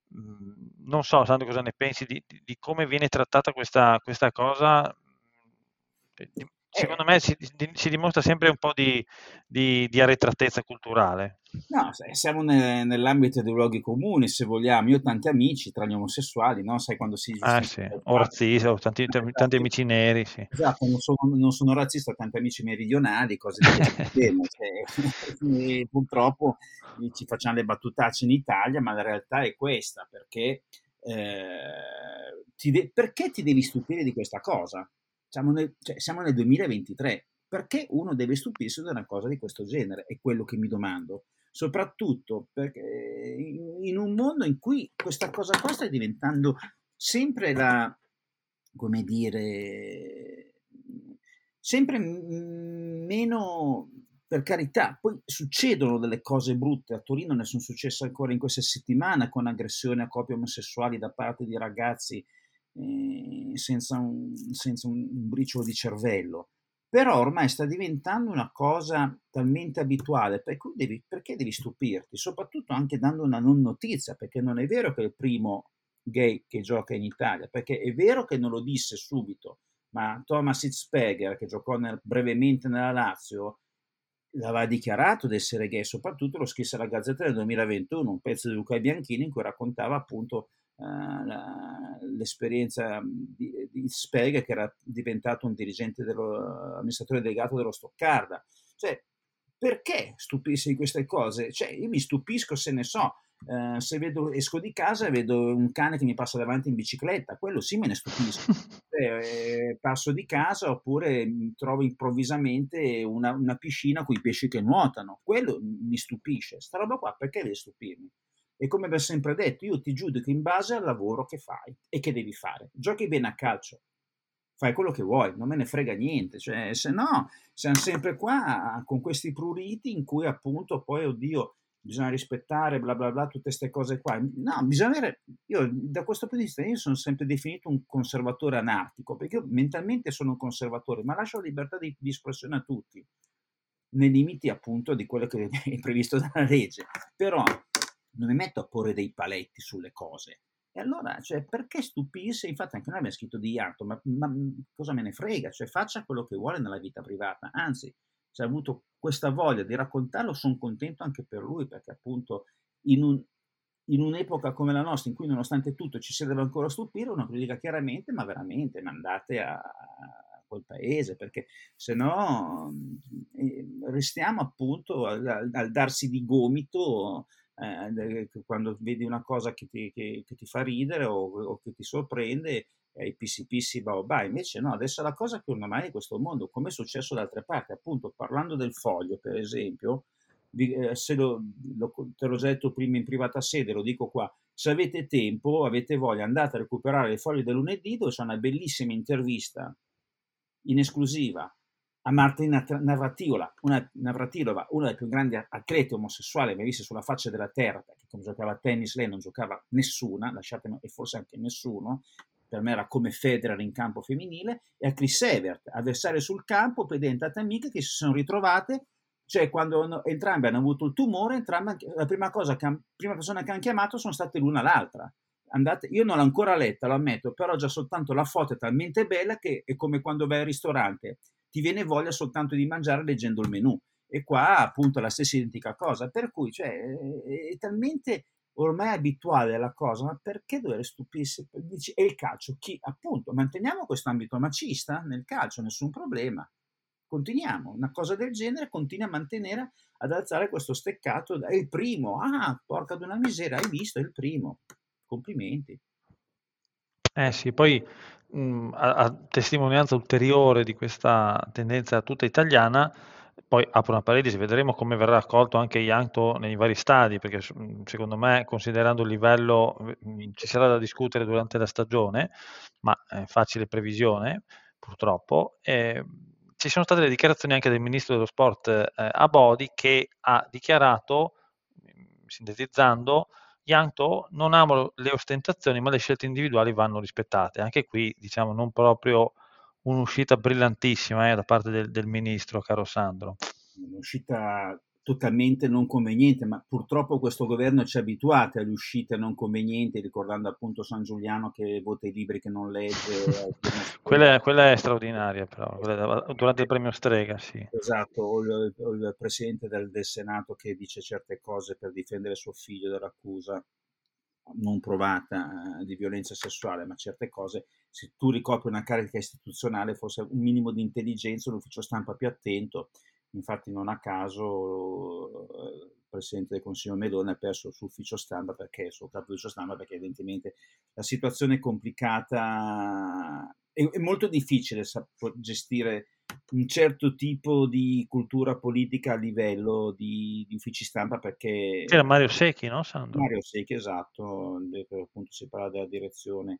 mh, non so Santo cosa ne pensi di, di, di come viene trattata questa, questa cosa. Secondo me si, si, dimostra sempre un po' di, di, di arretratezza culturale. No, siamo ne, nell'ambito dei luoghi comuni, se vogliamo. Io ho tanti amici tra gli omosessuali, no? Sai quando si... Ah sì, o razzisti, ho tanti, tanti, amici neri, sì. Esatto, non sono, non sono razzista, ho tanti amici meridionali, cose di genere. cioè, purtroppo ci facciamo le battutacce in Italia, ma la realtà è questa, perché, eh, ti de- perché ti devi stupire di questa cosa? Siamo nel, cioè, siamo nel 2023, perché uno deve stupirsi di una cosa di questo genere? È quello che mi domando. Soprattutto perché in un mondo in cui questa cosa qua sta diventando sempre la, come dire, sempre meno, per carità, poi succedono delle cose brutte, a Torino ne sono successe ancora in queste settimane con aggressioni a coppie omosessuali da parte di ragazzi eh, senza, un, senza un, un briciolo di cervello. Però ormai sta diventando una cosa talmente abituale, per cui devi, perché devi stupirti? Soprattutto anche dando una non notizia, perché non è vero che è il primo gay che gioca in Italia, perché è vero che non lo disse subito, ma Thomas Hitzberger, che giocò nel, brevemente nella Lazio, l'aveva dichiarato di essere gay, soprattutto lo scrisse alla Gazzetta del 2021, un pezzo di Luca Bianchini in cui raccontava appunto la, l'esperienza di, di Spega che era diventato un dirigente dello, amministratore delegato dello Stoccarda. Cioè, perché stupirsi di queste cose? Cioè, io mi stupisco se ne so, Uh, se vedo, esco di casa e vedo un cane che mi passa davanti in bicicletta, quello sì me ne stupisco. eh, passo di casa oppure trovo improvvisamente una, una piscina con i pesci che nuotano, quello mi stupisce. Sta roba qua perché deve stupirmi? E come abbiamo sempre detto, io ti giudico in base al lavoro che fai e che devi fare. Giochi bene a calcio, fai quello che vuoi, non me ne frega niente. Cioè, se no, siamo sempre qua con questi pruriti in cui appunto poi, oddio, bisogna rispettare, bla bla bla, tutte queste cose qua. No, bisogna avere, io da questo punto di vista, io sono sempre definito un conservatore anarchico, perché io mentalmente sono un conservatore, ma lascio la libertà di, di espressione a tutti, nei limiti appunto di quello che è previsto dalla legge. Però non mi metto a porre dei paletti sulle cose. E allora, cioè, perché stupirsi? Infatti anche noi abbiamo scritto di Ianto, ma, ma, cosa me ne frega? Cioè, faccia quello che vuole nella vita privata. Anzi, se ha avuto questa voglia di raccontarlo, sono contento anche per lui, perché appunto in, un, in un'epoca come la nostra, in cui nonostante tutto ci si deve ancora stupire, uno lo dica chiaramente, ma veramente, mandate a, quel paese, perché se no eh, restiamo appunto al, al darsi di gomito eh, quando vedi una cosa che ti, che, che ti fa ridere o, o, che ti sorprende, i pissi pissi baobà, invece no, adesso la cosa che ormai è questo mondo, come è successo da altre parti, appunto parlando del foglio per esempio, vi, eh, se lo, lo, te l'ho già detto prima in privata sede, lo dico qua, se avete tempo, avete voglia, andate a recuperare le foglie del lunedì dove c'è una bellissima intervista in esclusiva a Martina Navratilova, una, Navratilova, una delle più grandi atlete omosessuali mai viste sulla faccia della terra, perché come giocava a tennis lei non giocava nessuna, lasciatemi, e forse anche nessuno, per me era come Federer in campo femminile, e a Chris Evert, avversarie sul campo, poi diventate amiche che si sono ritrovate, cioè quando entrambe hanno avuto il tumore, entrambe, la prima, cosa che, prima persona che hanno chiamato sono state l'una l'altra. Andate, io non l'ho ancora letta, lo ammetto, però già soltanto la foto è talmente bella che è come quando vai al ristorante ti viene voglia soltanto di mangiare leggendo il menù. E qua appunto è la stessa identica cosa, per cui cioè, è talmente ormai abituale alla cosa, ma perché dover stupirsi? Dici, e il calcio? Chi? Appunto, manteniamo questo ambito macista nel calcio, nessun problema. Continuiamo, una cosa del genere continua a mantenere, ad alzare questo steccato, è il primo, ah, porca di una miseria, hai visto, è il primo, complimenti. Eh sì, poi mh, a, a, testimonianza ulteriore di questa tendenza tutta italiana, poi apro una parentesi, vedremo come verrà accolto anche Ianto nei vari stadi, perché secondo me, considerando il livello, ci sarà da discutere durante la stagione, ma è facile previsione, purtroppo. E, ci sono state le dichiarazioni anche del ministro dello sport eh, Abodi che ha dichiarato, sintetizzando, Yanto non amo le ostentazioni, ma le scelte individuali vanno rispettate. Anche qui, diciamo, non proprio un'uscita brillantissima eh, da parte del, del ministro, caro Sandro. Un'uscita totalmente non conveniente, ma purtroppo questo governo ci ha abituati alle uscite non convenienti, ricordando appunto San Giuliano che vota i libri che non legge. quella, quella, è straordinaria però, durante il premio Strega, sì. Esatto, o il, il Presidente del, del, Senato che dice certe cose per difendere suo figlio dall'accusa non provata eh, di violenza sessuale, ma certe cose, se tu ricopri una carica istituzionale, forse un minimo di intelligenza, un ufficio stampa più attento, Infatti non a caso il Presidente del Consiglio Meloni ha perso il suo ufficio stampa perché, il suo capo ufficio stampa perché evidentemente la situazione è complicata, è, è molto difficile gestire un certo tipo di cultura politica a livello di, di uffici stampa perché... C'era Mario Secchi, no Sandro? Mario Secchi, esatto, appunto si parla della direzione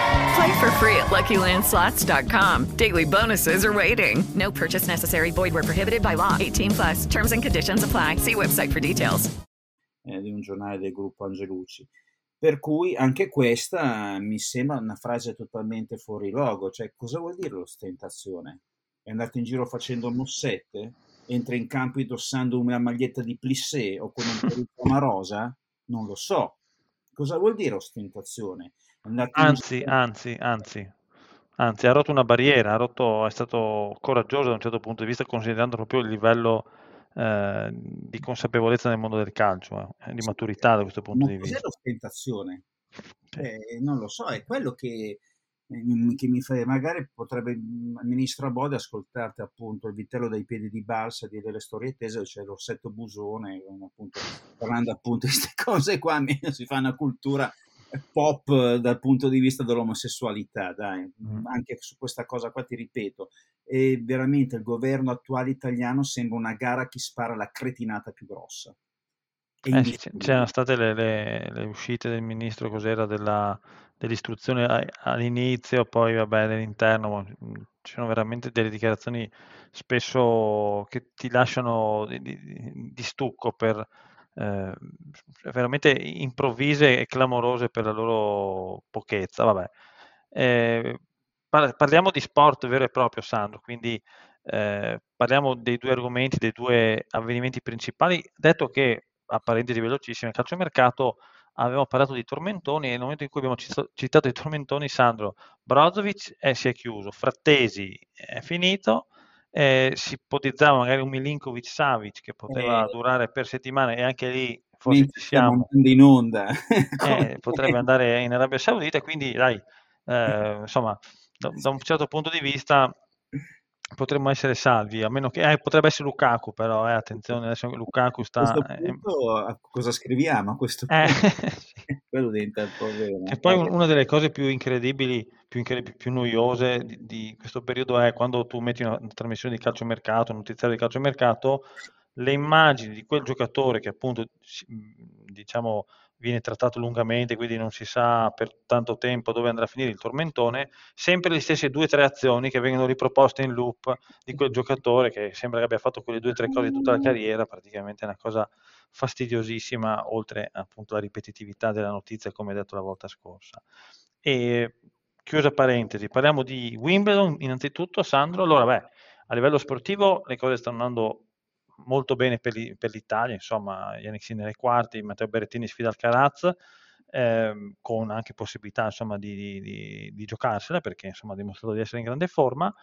Play for free at LuckyLandSlots.com. Daily bonuses are waiting. No purchase necessary. Void where prohibited by law. 18 plus. Terms and conditions apply. See website for details. Eh, di un giornale del gruppo Angelucci. Per cui anche questa mi sembra una frase totalmente fuori luogo. Cioè, cosa vuol dire l'ostentazione? È andato in giro facendo mossette? Entra in campo indossando una maglietta di plissé o con un perucco rosa? Non lo so. Cosa vuol dire ostentazione? Anzi, anzi, anzi, anzi, ha rotto una barriera, ha rotto, è stato coraggioso da un certo punto di vista, considerando proprio il livello eh, di consapevolezza nel mondo del calcio, eh, di maturità da questo punto Ma di cos'è vista. l'ostentazione? Eh, non lo so, è quello che, eh, che mi fa, magari potrebbe il ministro Abode ascoltarti appunto il vitello dai piedi di balsa, dire le storie tese, c'è l'ossetto busone, appunto, parlando appunto di queste cose qua, almeno si fa una cultura pop dal punto di vista dell'omosessualità, dai, mm. anche su questa cosa qua ti ripeto, e veramente il governo attuale italiano sembra una gara a chi spara la cretinata più grossa. Eh sì, c'erano state le, le, le, uscite del ministro cos'era della, dell'istruzione all'inizio, poi vabbè dell'interno, ci sono veramente delle dichiarazioni spesso che ti lasciano di, di, di stucco per eh, veramente improvvise e clamorose per la loro pochezza. Vabbè. Eh, parliamo di sport vero e proprio, Sandro, quindi eh, parliamo dei due argomenti, dei due avvenimenti principali, detto che a parentesi velocissime, calciomercato avevamo parlato di tormentoni e nel momento in cui abbiamo citato i tormentoni, Sandro Brozovic eh, si è chiuso, Frattesi è finito, eh, si ipotizzava magari un Milinkovic Savic che poteva eh, durare per settimane e anche lì forse ci siamo in onda eh, potrebbe andare in Arabia Saudita quindi dai eh, insomma da, da, un certo punto di vista potremmo essere salvi a meno che eh, potrebbe essere Lukaku però eh, attenzione adesso Lukaku sta a questo punto, cosa scriviamo a questo punto? quello diventa il problema e poi una delle cose più incredibili più, incredib- più noiose di, di, questo periodo è quando tu metti una, una trasmissione di calciomercato, un notiziario di calciomercato, le immagini di quel giocatore che appunto diciamo viene trattato lungamente, quindi non si sa per tanto tempo dove andrà a finire il tormentone, sempre le stesse due o tre azioni che vengono riproposte in loop di quel giocatore che sembra che abbia fatto quelle due o tre cose tutta la carriera, praticamente è una cosa fastidiosissima, oltre appunto alla ripetitività della notizia, come detto la volta scorsa. E chiusa parentesi, parliamo di Wimbledon innanzitutto, Sandro. Allora, beh, a livello sportivo le cose stanno andando molto bene per, l'Italia, insomma, Yannick Sinner ai quarti, Matteo Berrettini sfida Alcaraz, eh, con anche possibilità insomma, di, di, di, giocarsela perché insomma, ha dimostrato di essere in grande forma.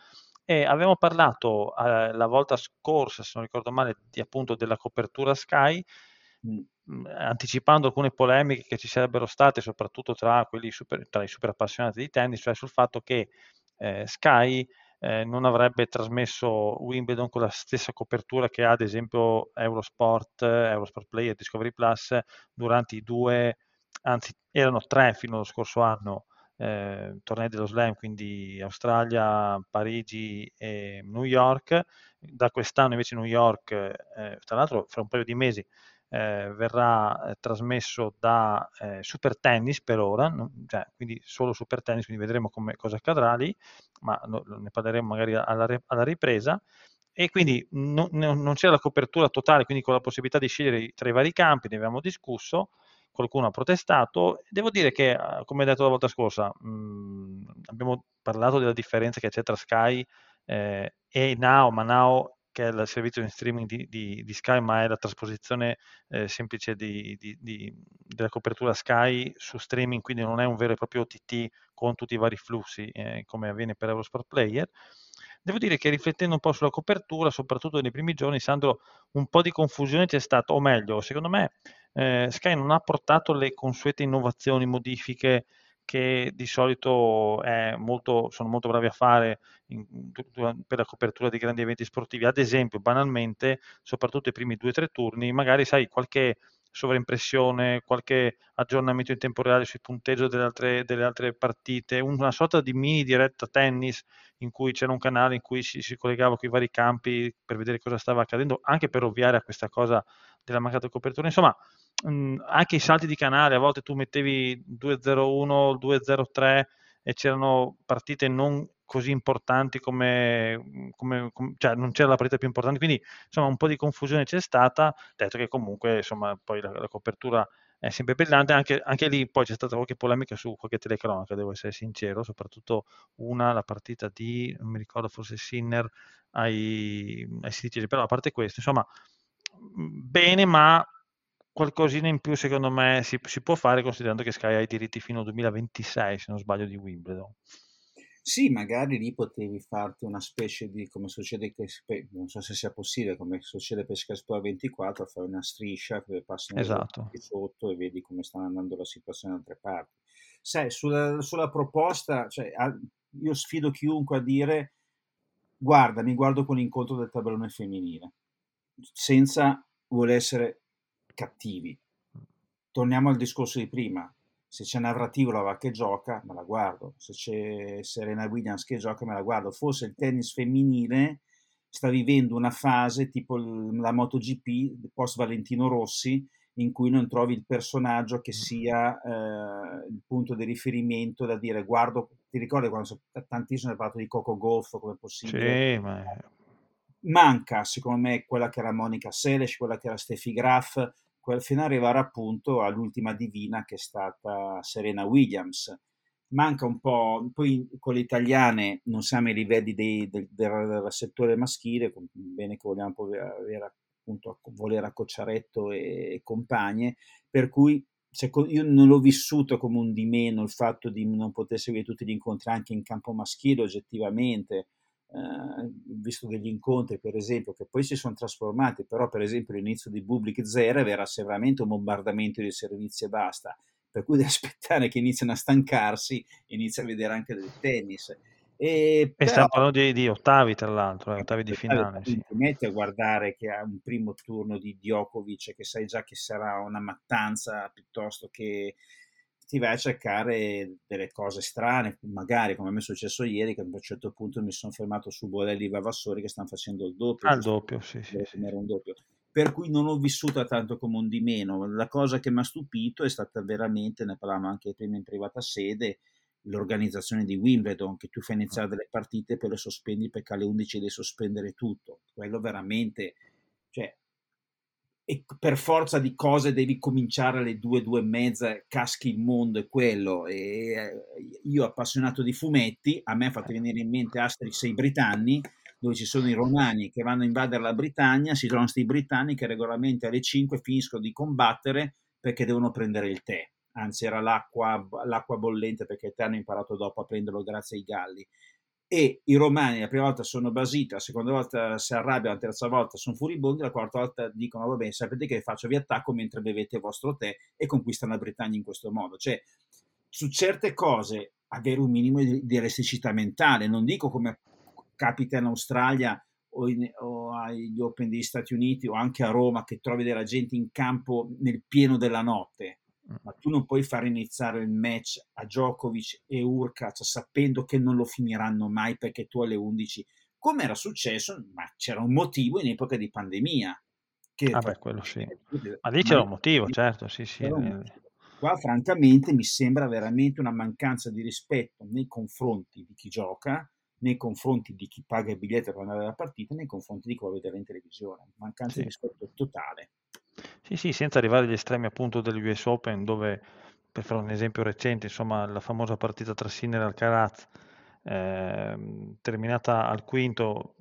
E abbiamo parlato eh, la volta scorsa, se non ricordo male, di, appunto della copertura Sky. Mm anticipando alcune polemiche che ci sarebbero state, soprattutto tra, super, tra i super appassionati di tennis, cioè sul fatto che eh, Sky eh, non avrebbe trasmesso Wimbledon con la stessa copertura che ha ad esempio Eurosport, Eurosport Play e Discovery Plus durante i due, anzi erano tre fino allo scorso anno, eh, tornei dello slam, quindi Australia, Parigi e New York. Da quest'anno invece New York, eh, tra l'altro fra un paio di mesi, eh, verrà eh, trasmesso da eh, Super Tennis per ora, no, cioè, quindi solo Super Tennis, quindi vedremo come, cosa accadrà lì, ma no, ne parleremo magari alla, alla ripresa. E quindi no, non c'è la copertura totale, quindi con la possibilità di scegliere tra i vari campi, ne abbiamo discusso, qualcuno ha protestato. Devo dire che, eh, come detto la volta scorsa, mh, mm, abbiamo parlato della differenza che c'è tra Sky eh, e Now, ma Now che è il servizio in streaming di, di, di Sky, ma è la trasposizione eh, semplice di, della copertura Sky su streaming, quindi non è un vero e proprio OTT con tutti i vari flussi eh, come avviene per Eurosport Player. Devo dire che riflettendo un po' sulla copertura, soprattutto nei primi giorni, Sandro, un po' di confusione c'è stata, o meglio, secondo me eh, Sky non ha portato le consuete innovazioni, modifiche che di solito molto, sono molto bravi a fare in, per la copertura di grandi eventi sportivi. Ad esempio, banalmente, soprattutto i primi due o tre turni, magari sai qualche sovraimpressione, qualche aggiornamento in tempo reale sul punteggio delle altre, delle altre, partite, una sorta di mini diretta tennis in cui c'era un canale in cui si, si collegava con i vari campi per vedere cosa stava accadendo, anche per ovviare a questa cosa della mancata copertura. Insomma, anche i salti di canale, a volte tu mettevi 2-0-1, 2-0-3 e c'erano partite non così importanti come, come, come, cioè non c'era la partita più importante, quindi insomma un po' di confusione c'è stata, detto che comunque insomma poi la, la copertura è sempre brillante, anche, anche, lì poi c'è stata qualche polemica su qualche telecronaca, devo essere sincero, soprattutto una, la partita di, non mi ricordo, forse Sinner ai, ai 16, però a parte questo, insomma, bene, ma qualcosina in più secondo me si, si può fare considerando che Sky ha i diritti fino al 2026, se non sbaglio, di Wimbledon. Sì, magari lì potevi farti una specie di, come succede, che, non so se sia possibile, come succede per Sky Sport 24, fare una striscia che passano esatto. sotto e vedi come sta andando la situazione da altre parti. Sai, sulla, sulla proposta, cioè, io sfido chiunque a dire guarda, mi guardo con l'incontro del tabellone femminile, senza voler essere cattivi. Torniamo al discorso di prima, se c'è Navratilova che gioca, me la guardo, se c'è Serena Williams che gioca, me la guardo. Forse il tennis femminile sta vivendo una fase tipo la MotoGP post Valentino Rossi, in cui non trovi il personaggio che sia eh, il punto di riferimento da dire guardo, ti ricordi quando tantissimo hai parlato di Coco Golf come possibile? Sì, ma... Manca secondo me quella che era Monica Seles, quella che era Steffi Graf, fino ad arrivare appunto all'ultima divina che è stata Serena Williams. Manca un po', poi con le italiane non siamo ai livelli dei, del, del, settore maschile, bene che vogliamo avere appunto volere a Cocciaretto e, e compagne, per cui io non l'ho vissuto come un di meno il fatto di non poter seguire tutti gli incontri anche in campo maschile oggettivamente, eh, visto degli incontri, per esempio, che poi si sono trasformati, però per esempio l'inizio di Public Zero era veramente un bombardamento di servizi e basta, per cui devi aspettare che iniziano a stancarsi e inizi a vedere anche del tennis. E, e stiamo parlando di, di, ottavi, tra l'altro, eh, ottavi di finale. Sì. Ti metti a guardare che ha un primo turno di Djokovic che sai già che sarà una mattanza piuttosto che ti vai a cercare delle cose strane, magari come me è successo ieri, che a un certo punto mi sono fermato su Borelli e Vavassori che stanno facendo il doppio. Ah, il doppio, sì, sì, sì. un doppio. Per cui non ho vissuto tanto come un di meno. La cosa che mi ha stupito è stata veramente, ne parlavamo anche prima in privata sede, l'organizzazione di Wimbledon, che tu fai iniziare ah. delle partite e poi le sospendi perché alle 11 devi sospendere tutto. Quello veramente, e per forza di cose devi cominciare alle due, due e mezza, caschi il mondo e quello. E eh, io appassionato di fumetti, a me ha fatto venire in mente Asterix e i Britanni, dove ci sono i romani che vanno a invadere la Britannia, si trovano questi britanni che regolarmente alle 5 finiscono di combattere perché devono prendere il tè. Anzi, era l'acqua, l'acqua bollente perché il tè hanno imparato dopo a prenderlo grazie ai galli e i romani la prima volta sono basiti, la seconda volta si arrabbiano, la terza volta sono furibondi, la quarta volta dicono va bene, sapete che faccio vi attacco mentre bevete il vostro tè e conquistano la Britannia in questo modo. Cioè, su certe cose avere un minimo di, di elasticità mentale, non dico come capita in Australia o, in, o, agli Open degli Stati Uniti o anche a Roma che trovi della gente in campo nel pieno della notte. Ma tu non puoi far iniziare il match a Djokovic e Urkac sapendo che non lo finiranno mai perché tu alle 11, come era successo, ma c'era un motivo in epoca di pandemia. Che ah beh, quello sì. Ma lì c'era un motivo, certo, sì, sì. Qua francamente mi sembra veramente una mancanza di rispetto nei confronti di chi gioca, nei confronti di chi paga il biglietto per andare alla partita, nei confronti di chi vuole vedere in televisione. Mancanza sì. di rispetto totale. Sì, sì, senza arrivare agli estremi appunto dell'US Open dove, per fare un esempio recente, insomma, la famosa partita tra Sinner e Alcaraz, eh, terminata al quinto,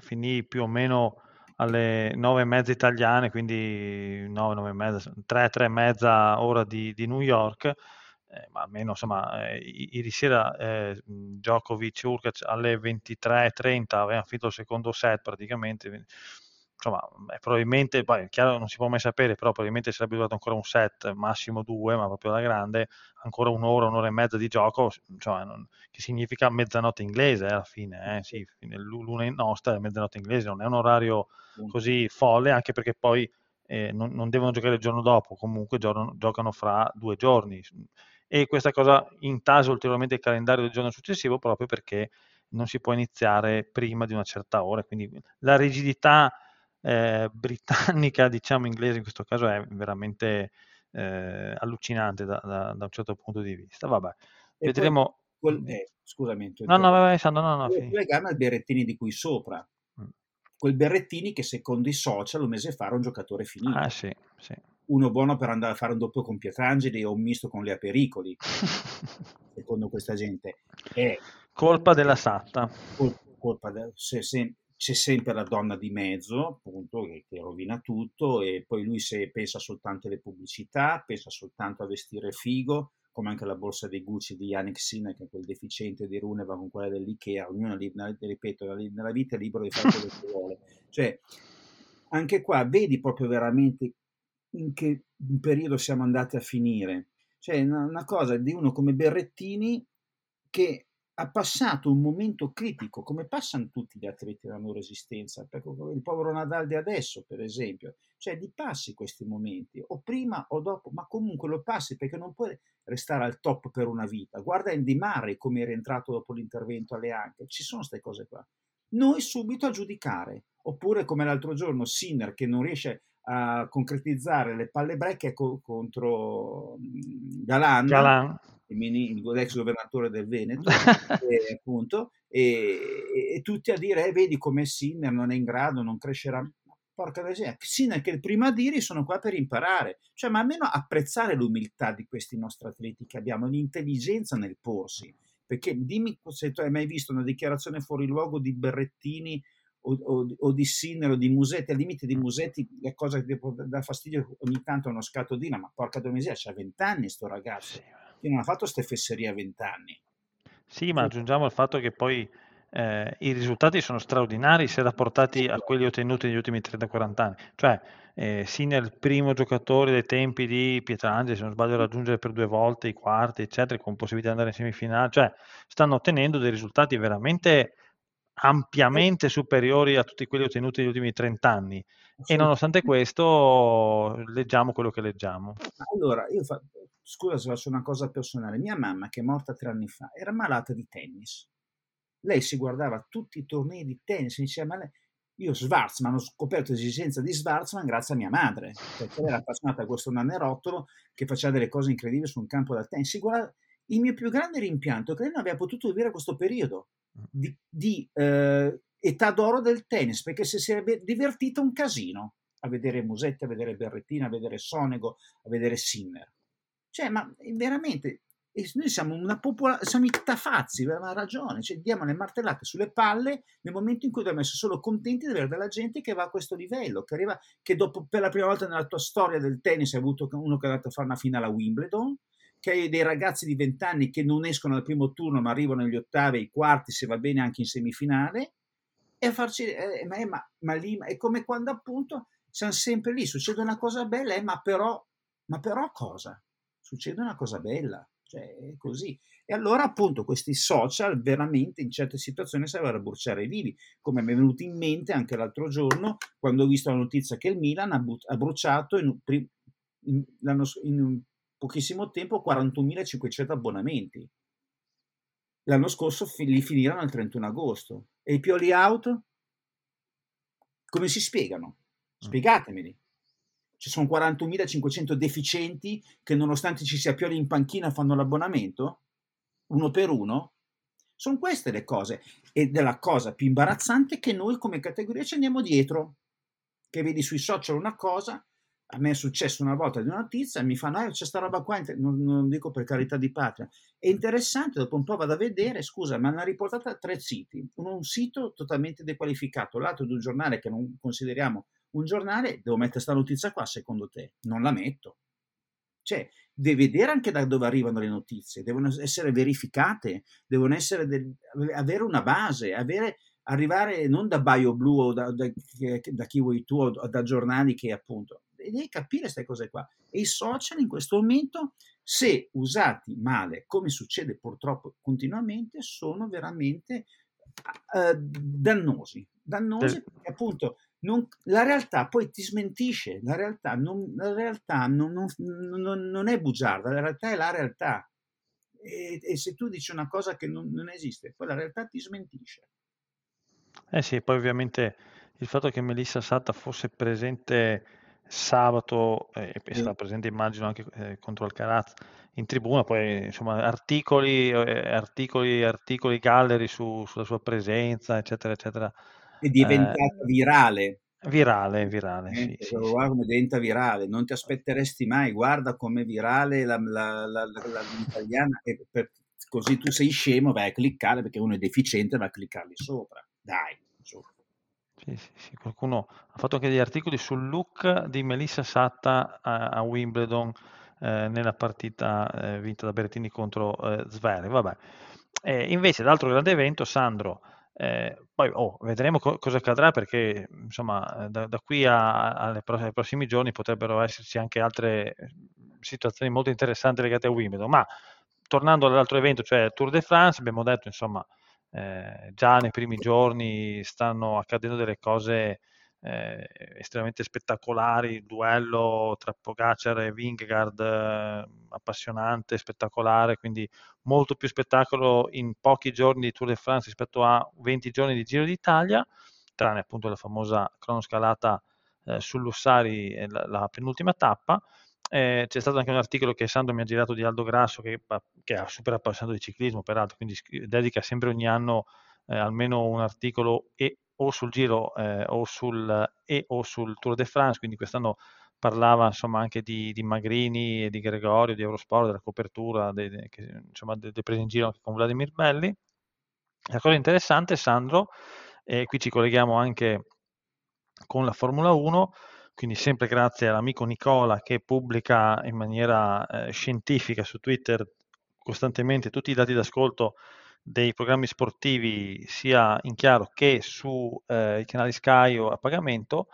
finì più o meno alle nove e mezza italiane, quindi 9, 9 e mezza, 3, 3 e mezza ora di, di New York, eh, ma almeno insomma, eh, ieri sera eh, Djokovic e Urkac alle 23.30 avevano finito il secondo set praticamente, insomma, probabilmente, poi chiaro non si può mai sapere, però probabilmente sarebbe durato ancora un set, massimo due, ma proprio alla grande, ancora un'ora, un'ora e mezza di gioco, insomma, non, che significa mezzanotte inglese eh, alla fine, eh, sì, l'una nostra è mezzanotte inglese, non è un orario così folle, anche perché poi eh, non, non, devono giocare il giorno dopo, comunque giorno, giocano fra due giorni. E questa cosa intasa ulteriormente il calendario del giorno successivo proprio perché non si può iniziare prima di una certa ora, quindi la rigidità eh, britannica, diciamo inglese in questo caso, è veramente eh, allucinante da, da, da, un certo punto di vista. Vabbè, e vedremo. Poi, quel, eh, scusami, no, no, vai, Sandro, no, no. Legame al Berrettini di qui sopra. Mm. Quel Berrettini che secondo i social un mese fa era un giocatore finito. Ah, sì, sì. Uno buono per andare a fare un doppio con Pietrangeli o un misto con le Apericoli, secondo questa gente. È colpa della Satta. Colpa, colpa de, se, se, c'è sempre la donna di mezzo, appunto, che, che, rovina tutto, e poi lui se pensa soltanto alle pubblicità, pensa soltanto a vestire figo, come anche la borsa dei Gucci di Yannick Sinner, che è quel deficiente di Runeva con quella dell'Ikea, ognuno, ripeto, nella vita è libero di fare quello che vuole. Cioè, anche qua vedi proprio veramente in che periodo siamo andati a finire. Cioè, una, una cosa di uno come Berrettini che ha passato un momento critico, come passano tutti gli atleti della loro esistenza, il povero Nadal di adesso, per esempio, cioè li passi questi momenti, o prima o dopo, ma comunque lo passi perché non puoi restare al top per una vita. Guarda Andy Murray come è rientrato dopo l'intervento alle anche, ci sono queste cose qua. Noi subito a giudicare, oppure come l'altro giorno Sinner che non riesce a concretizzare le palle brecche contro mm, Galan, Galan l'ex governatore del Veneto, e, appunto, e, e, tutti a dire, eh, vedi come Sinner non è in grado, non crescerà. Porca miseria, Sinner che prima a dire sono qua per imparare, cioè ma almeno apprezzare l'umiltà di questi nostri atleti che abbiamo, l'intelligenza nel porsi, perché dimmi se tu hai mai visto una dichiarazione fuori luogo di Berrettini o, o, o, di Sinner o di Musetti, al limite di Musetti la cosa che dà fastidio ogni tanto è uno scatto di ma porca miseria, c'ha vent'anni sto ragazzo. Che non ha fatto queste fesserie a vent'anni. Sì, ma aggiungiamo il fatto che poi eh, i risultati sono straordinari se rapportati a quelli ottenuti negli ultimi 30-40 anni. Cioè, eh, Sinner il primo giocatore dei tempi di Pietrangeli, se non sbaglio, raggiungere per due volte i quarti, eccetera, con possibilità di andare in semifinale. Cioè, stanno ottenendo dei risultati veramente ampiamente superiori a tutti quelli ottenuti negli ultimi 30 anni. E nonostante questo, leggiamo quello che leggiamo. Allora, io fa- scusa se faccio una cosa personale, mia mamma che è morta tre anni fa era malata di tennis. Lei si guardava tutti i tornei di tennis e diceva, ma lei... io Schwarzman ho scoperto l'esigenza di Schwarzman grazie a mia madre, perché era appassionata a questo nanerottolo che faceva delle cose incredibili su un campo da tennis. Guarda, il mio più grande rimpianto è che lei non abbia potuto vivere questo periodo di, di eh, età d'oro del tennis, perché si sarebbe divertito un casino a vedere Musetti, a vedere Berrettina, a vedere Sonego, a vedere Sinner. Cioè, ma veramente, noi siamo una popolazione, siamo i tafazzi, aveva ragione, cioè diamo le martellate sulle palle nel momento in cui dobbiamo essere solo contenti di avere della gente che va a questo livello, che arriva, che dopo per la prima volta nella tua storia del tennis hai avuto uno che è andato a fare una finale a Wimbledon, che dei ragazzi di 20 anni che non escono al primo turno ma arrivano agli ottavi, ai quarti, se va bene anche in semifinale, e a farci, eh, ma, ma, ma lì, è come quando appunto siamo sempre lì, succede una cosa bella, eh, ma però, ma però cosa? succede una cosa bella, cioè è così. E allora appunto questi social veramente in certe situazioni servono a bruciare vivi, come mi è venuto in mente anche l'altro giorno quando ho visto la notizia che il Milan ha, but- ha bruciato in, in, in, pochissimo tempo 41.500 abbonamenti. L'anno scorso li finirono il 31 agosto. E i Pioli Out? Come si spiegano? Spiegatemeli. Ci sono 41.500 deficienti che nonostante ci sia Pioli in panchina fanno l'abbonamento? Uno per uno? Sono queste le cose. Ed è la cosa più imbarazzante che noi come categoria ci andiamo dietro. Che vedi sui social una cosa, a me è successo una volta di una notizia, mi fanno, ah, c'è sta roba qua, non, non, dico per carità di patria. È interessante, dopo un po' vado a vedere, scusa, ma hanno riportata tre siti. Uno un sito totalmente dequalificato, l'altro di un giornale che non consideriamo un giornale, devo mettere questa notizia qua secondo te? Non la metto. Cioè, devi vedere anche da dove arrivano le notizie, devono essere verificate, devono essere del, avere una base, avere, arrivare non da BioBlue o da, da, da chi vuoi tu o da giornali che appunto devi capire queste cose qua. E i social in questo momento, se usati male, come succede purtroppo continuamente, sono veramente uh, dannosi. Dannosi perché appunto non, la realtà poi ti smentisce, la realtà, non, la realtà non, non, non, è bugiarda, la realtà è la realtà. E, e, se tu dici una cosa che non, esiste, poi la realtà ti smentisce. Eh sì, poi ovviamente il fatto che Melissa Satta fosse presente sabato eh, sarà presente immagino anche eh, contro Alcaraz in tribuna, poi insomma articoli, eh, articoli, articoli, gallery su, sulla sua presenza, eccetera, eccetera. È diventata eh, virale. Virale, virale, eh, sì, sì, guarda come diventa virale, non ti aspetteresti mai, guarda come virale la, la, la, l'italiana, per, così tu sei scemo, vai a cliccare perché uno è deficiente, va a cliccarli sopra, dai. Su. Sì, sì, qualcuno ha fatto anche degli articoli sul look di Melissa Satta a, a Wimbledon eh, nella partita eh, vinta da Berrettini contro eh, Zverev. Vabbè. invece l'altro grande evento, Sandro, eh, poi oh, vedremo co- cosa accadrà perché insomma da, da qui a, alle pro- ai prossimi giorni potrebbero esserci anche altre situazioni molto interessanti legate a Wimbledon. Ma tornando all'altro evento, cioè Tour de France, abbiamo detto insomma eh, già nei primi giorni stanno accadendo delle cose eh, estremamente spettacolari, il duello tra Pogacar e Vingegaard eh, appassionante, spettacolare, quindi molto più spettacolo in pochi giorni di Tour de France rispetto a 20 giorni di Giro d'Italia, tranne appunto la famosa cronoscalata eh, sull'Ussari, la, la penultima tappa. Eh, c'è stato anche un articolo che Sandro mi ha girato di Aldo Grasso, che, che è super appassionato di ciclismo, peraltro, quindi dedica sempre ogni anno eh, almeno un articolo e, o sul Giro eh, o, sul, e o sul Tour de France, quindi quest'anno parlava insomma anche di, di Magrini e di Gregorio, di Eurosport, della copertura, dei, dei, che, insomma, dei, dei presi in giro anche con Vladimir Belli. La cosa interessante, Sandro, e qui ci colleghiamo anche con la Formula 1, quindi sempre grazie all'amico Nicola che pubblica in maniera eh, scientifica su Twitter costantemente tutti i dati d'ascolto dei programmi sportivi sia in chiaro che sui eh, canali Sky o a pagamento,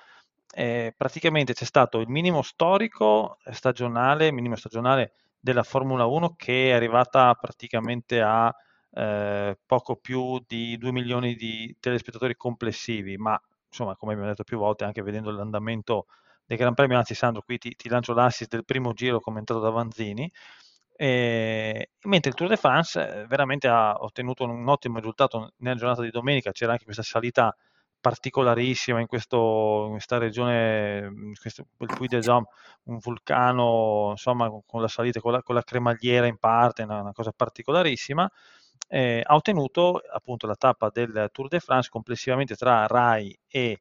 eh, praticamente c'è stato il minimo storico stagionale, minimo stagionale della Formula 1 che è arrivata praticamente a eh, poco più di 2 milioni di telespettatori complessivi, ma insomma, come abbiamo detto più volte, anche vedendo l'andamento del Gran Premio, anzi Sandro, qui ti, ti lancio l'assist del primo giro commentato da Vanzini, e, mentre il Tour de France eh, veramente ha ottenuto un ottimo risultato nella giornata di domenica, c'era anche questa salita particolarissima in, questo, in questa regione, in questo, il Puy de Dôme, un vulcano, insomma, con la salita, con la, con la cremagliera in parte, una, una cosa particolarissima eh, ha ottenuto appunto la tappa del Tour de France complessivamente tra RAI e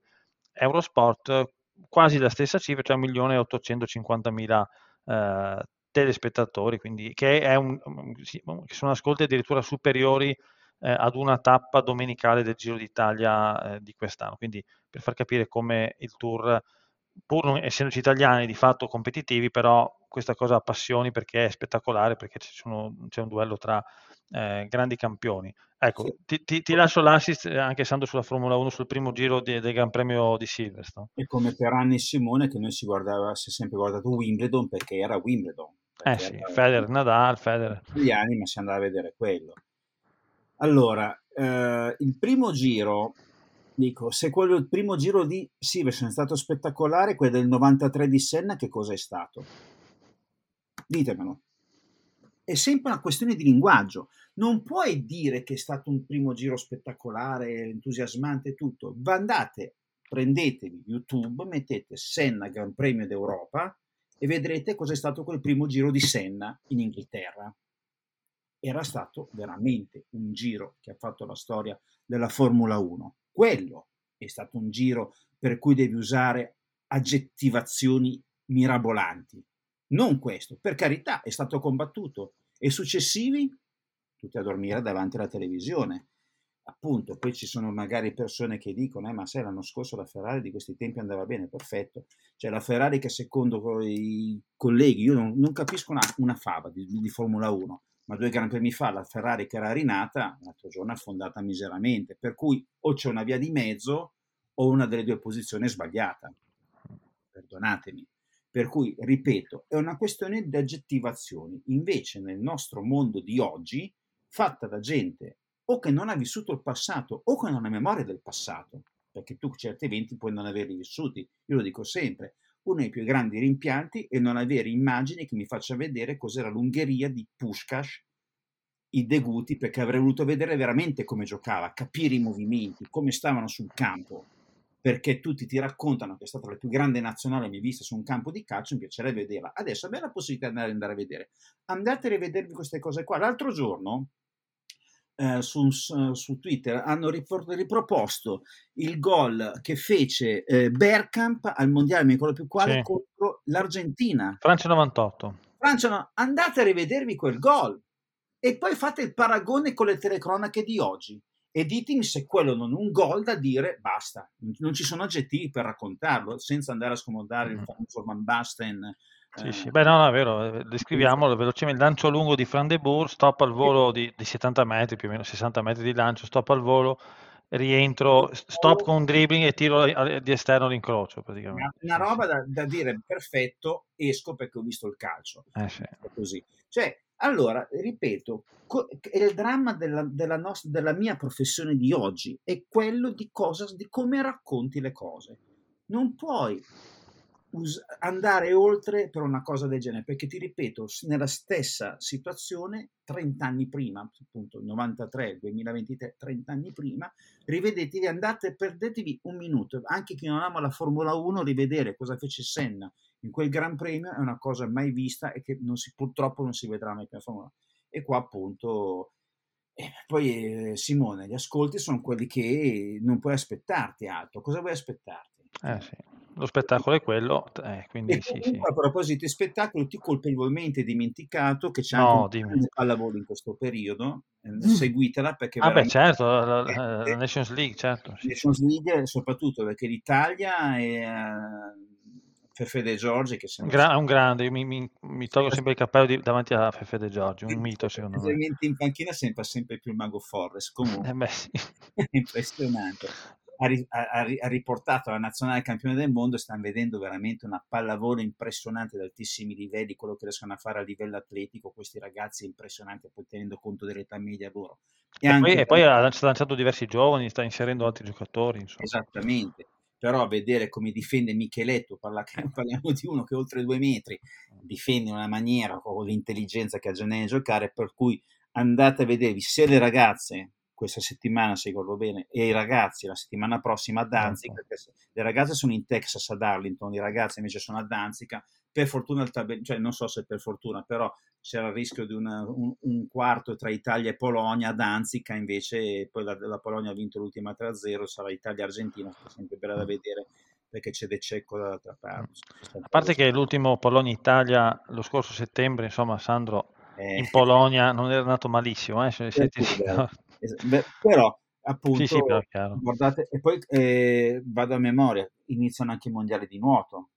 Eurosport quasi la stessa cifra, cioè 1.850.000 eh, telespettatori, quindi che, è un, che sono ascolti addirittura superiori eh, ad una tappa domenicale del Giro d'Italia eh, di quest'anno. Quindi per far capire come il Tour, pur non essendoci italiani di fatto competitivi, però questa cosa appassioni perché è spettacolare, perché sono, c'è un duello tra eh, grandi campioni. Ecco, sì. ti, ti, ti, lascio l'assist eh, anche essendo sulla Formula 1 sul primo giro di, del Gran Premio di Silverstone. E come per anni Simone che noi si guardava, si è sempre guardato Wimbledon perché era Wimbledon. Perché eh sì, era... Federer, Nadal, Federer. Gli anni, ma si andava a vedere quello. Allora, eh, il primo giro, dico, se quello il primo giro di Silverstone è stato spettacolare, quello del 93 di Senna che cosa è stato? Ditemelo. È sempre una questione di linguaggio. Non puoi dire che è stato un primo giro spettacolare, entusiasmante e tutto. Andate, prendetevi YouTube, mettete Senna Gran Premio d'Europa e vedrete cos'è stato quel primo giro di Senna in Inghilterra. Era stato veramente un giro che ha fatto la storia della Formula 1. Quello è stato un giro per cui devi usare aggettivazioni mirabolanti. Non questo, per carità, è stato combattuto. E successivi? Tutti a dormire davanti alla televisione. Appunto, poi ci sono magari persone che dicono, eh, ma sai, l'anno scorso la Ferrari di questi tempi andava bene, perfetto. Cioè la Ferrari che secondo i colleghi, io non, non capisco una, una fava di, di, Formula 1, ma due Gran Premi fa la Ferrari che era rinata, l'altro giorno affondata miseramente, per cui o c'è una via di mezzo o una delle due posizioni è sbagliata. Perdonatemi. Per cui, ripeto, è una questione di aggettivazioni. Invece nel nostro mondo di oggi, fatta da gente o che non ha vissuto il passato o che non ha memoria del passato, perché tu certi eventi puoi non averli vissuti. Io lo dico sempre, uno dei più grandi rimpianti è non avere immagini che mi faccia vedere cos'era l'Ungheria di Pushkash, i deguti, perché avrei voluto vedere veramente come giocava, capire i movimenti, come stavano sul campo perché tutti ti raccontano che è stata la più grande nazionale mai vista su un campo di calcio, mi piacerebbe vederla. Adesso abbiamo la possibilità di andare a vedere. Andate a rivedervi queste cose qua. L'altro giorno eh, su, su, Twitter hanno riproposto il gol che fece eh, Bergkamp al mondiale, mi ricordo più quale, sì. contro l'Argentina. Francia 98. Francia, no, andate a rivedervi quel gol e poi fate il paragone con le telecronache di oggi e ditemi se quello non è un gol da dire basta, non ci sono aggettivi per raccontarlo, senza andare a scomodare il famoso Van Basten. Sì, eh, sì. Beh, no, no, è vero, descriviamolo velocemente. Lancio lungo di Fran de Boer, stop al volo di, di 70 metri, più o meno 60 metri di lancio, stop al volo, rientro, stop con dribbling e tiro di esterno l'incrocio praticamente. Una roba da, da, dire perfetto, esco perché ho visto il calcio. Eh sì. Così. Cioè, allora, ripeto, il dramma della, della, nostra, della mia professione di oggi è quello di, cosa, di come racconti le cose. Non puoi us- andare oltre per una cosa del genere, perché ti ripeto, nella stessa situazione, 30 anni prima, appunto 93, 2023, 30 anni prima, rivedetevi, andate, perdetevi un minuto, anche chi non ama la Formula 1, rivedere cosa fece Senna in quel Gran Premio è una cosa mai vista e che non si, purtroppo non si vedrà mai più a Formula 1. E qua appunto... Eh, poi eh, Simone, gli ascolti sono quelli che non puoi aspettarti altro. Cosa vuoi aspettarti? Eh sì lo spettacolo è quello, eh, quindi e sì, sì. A proposito di spettacolo, ti colpevolmente dimenticato che c'è no, anche un pallavolo in questo periodo, eh, mm. seguitela perché... Ah beh certo, la, la, Nations League, certo. Nations League soprattutto perché l'Italia è... Fefe De Giorgi che sembra... Gra- un grande, io mi, mi, mi tolgo sempre il cappello di, davanti a Fefe De Giorgi, un mito secondo me. in panchina sembra sempre più il mago Forrest, comunque eh sì. impressionante ha, ha, ha, riportato la nazionale campione del mondo stanno vedendo veramente una pallavolo impressionante ad altissimi livelli, quello che riescono a fare a livello atletico questi ragazzi è impressionante, poi tenendo conto dell'età media loro. E, e, poi, e poi, ha lanciato diversi giovani, sta inserendo altri giocatori. Insomma. Esattamente, però a vedere come difende Micheletto, parla, parliamo di uno che oltre due metri difende in una maniera con l'intelligenza che ha già nel giocare, per cui andate a vedervi se le ragazze questa settimana, se ricordo bene, e i ragazzi la settimana prossima a Danzica, okay. perché le ragazze sono in Texas ad Arlington, i ragazzi invece sono a Danzica. Per fortuna, il tabell- cioè non so se per fortuna, però c'era il rischio di una, un, un, quarto tra Italia e Polonia Danzica, invece poi la, la Polonia ha vinto l'ultima 3-0, sarà Italia-Argentina, sempre bella da mm. vedere perché c'è De Cecco dall'altra parte. A parte che l'ultimo Polonia-Italia lo scorso settembre, insomma, Sandro eh. in Polonia non era andato malissimo. Eh, se, ti... Beh, però appunto sì, sì, però, guardate e poi eh, vado a memoria iniziano anche i mondiali di nuoto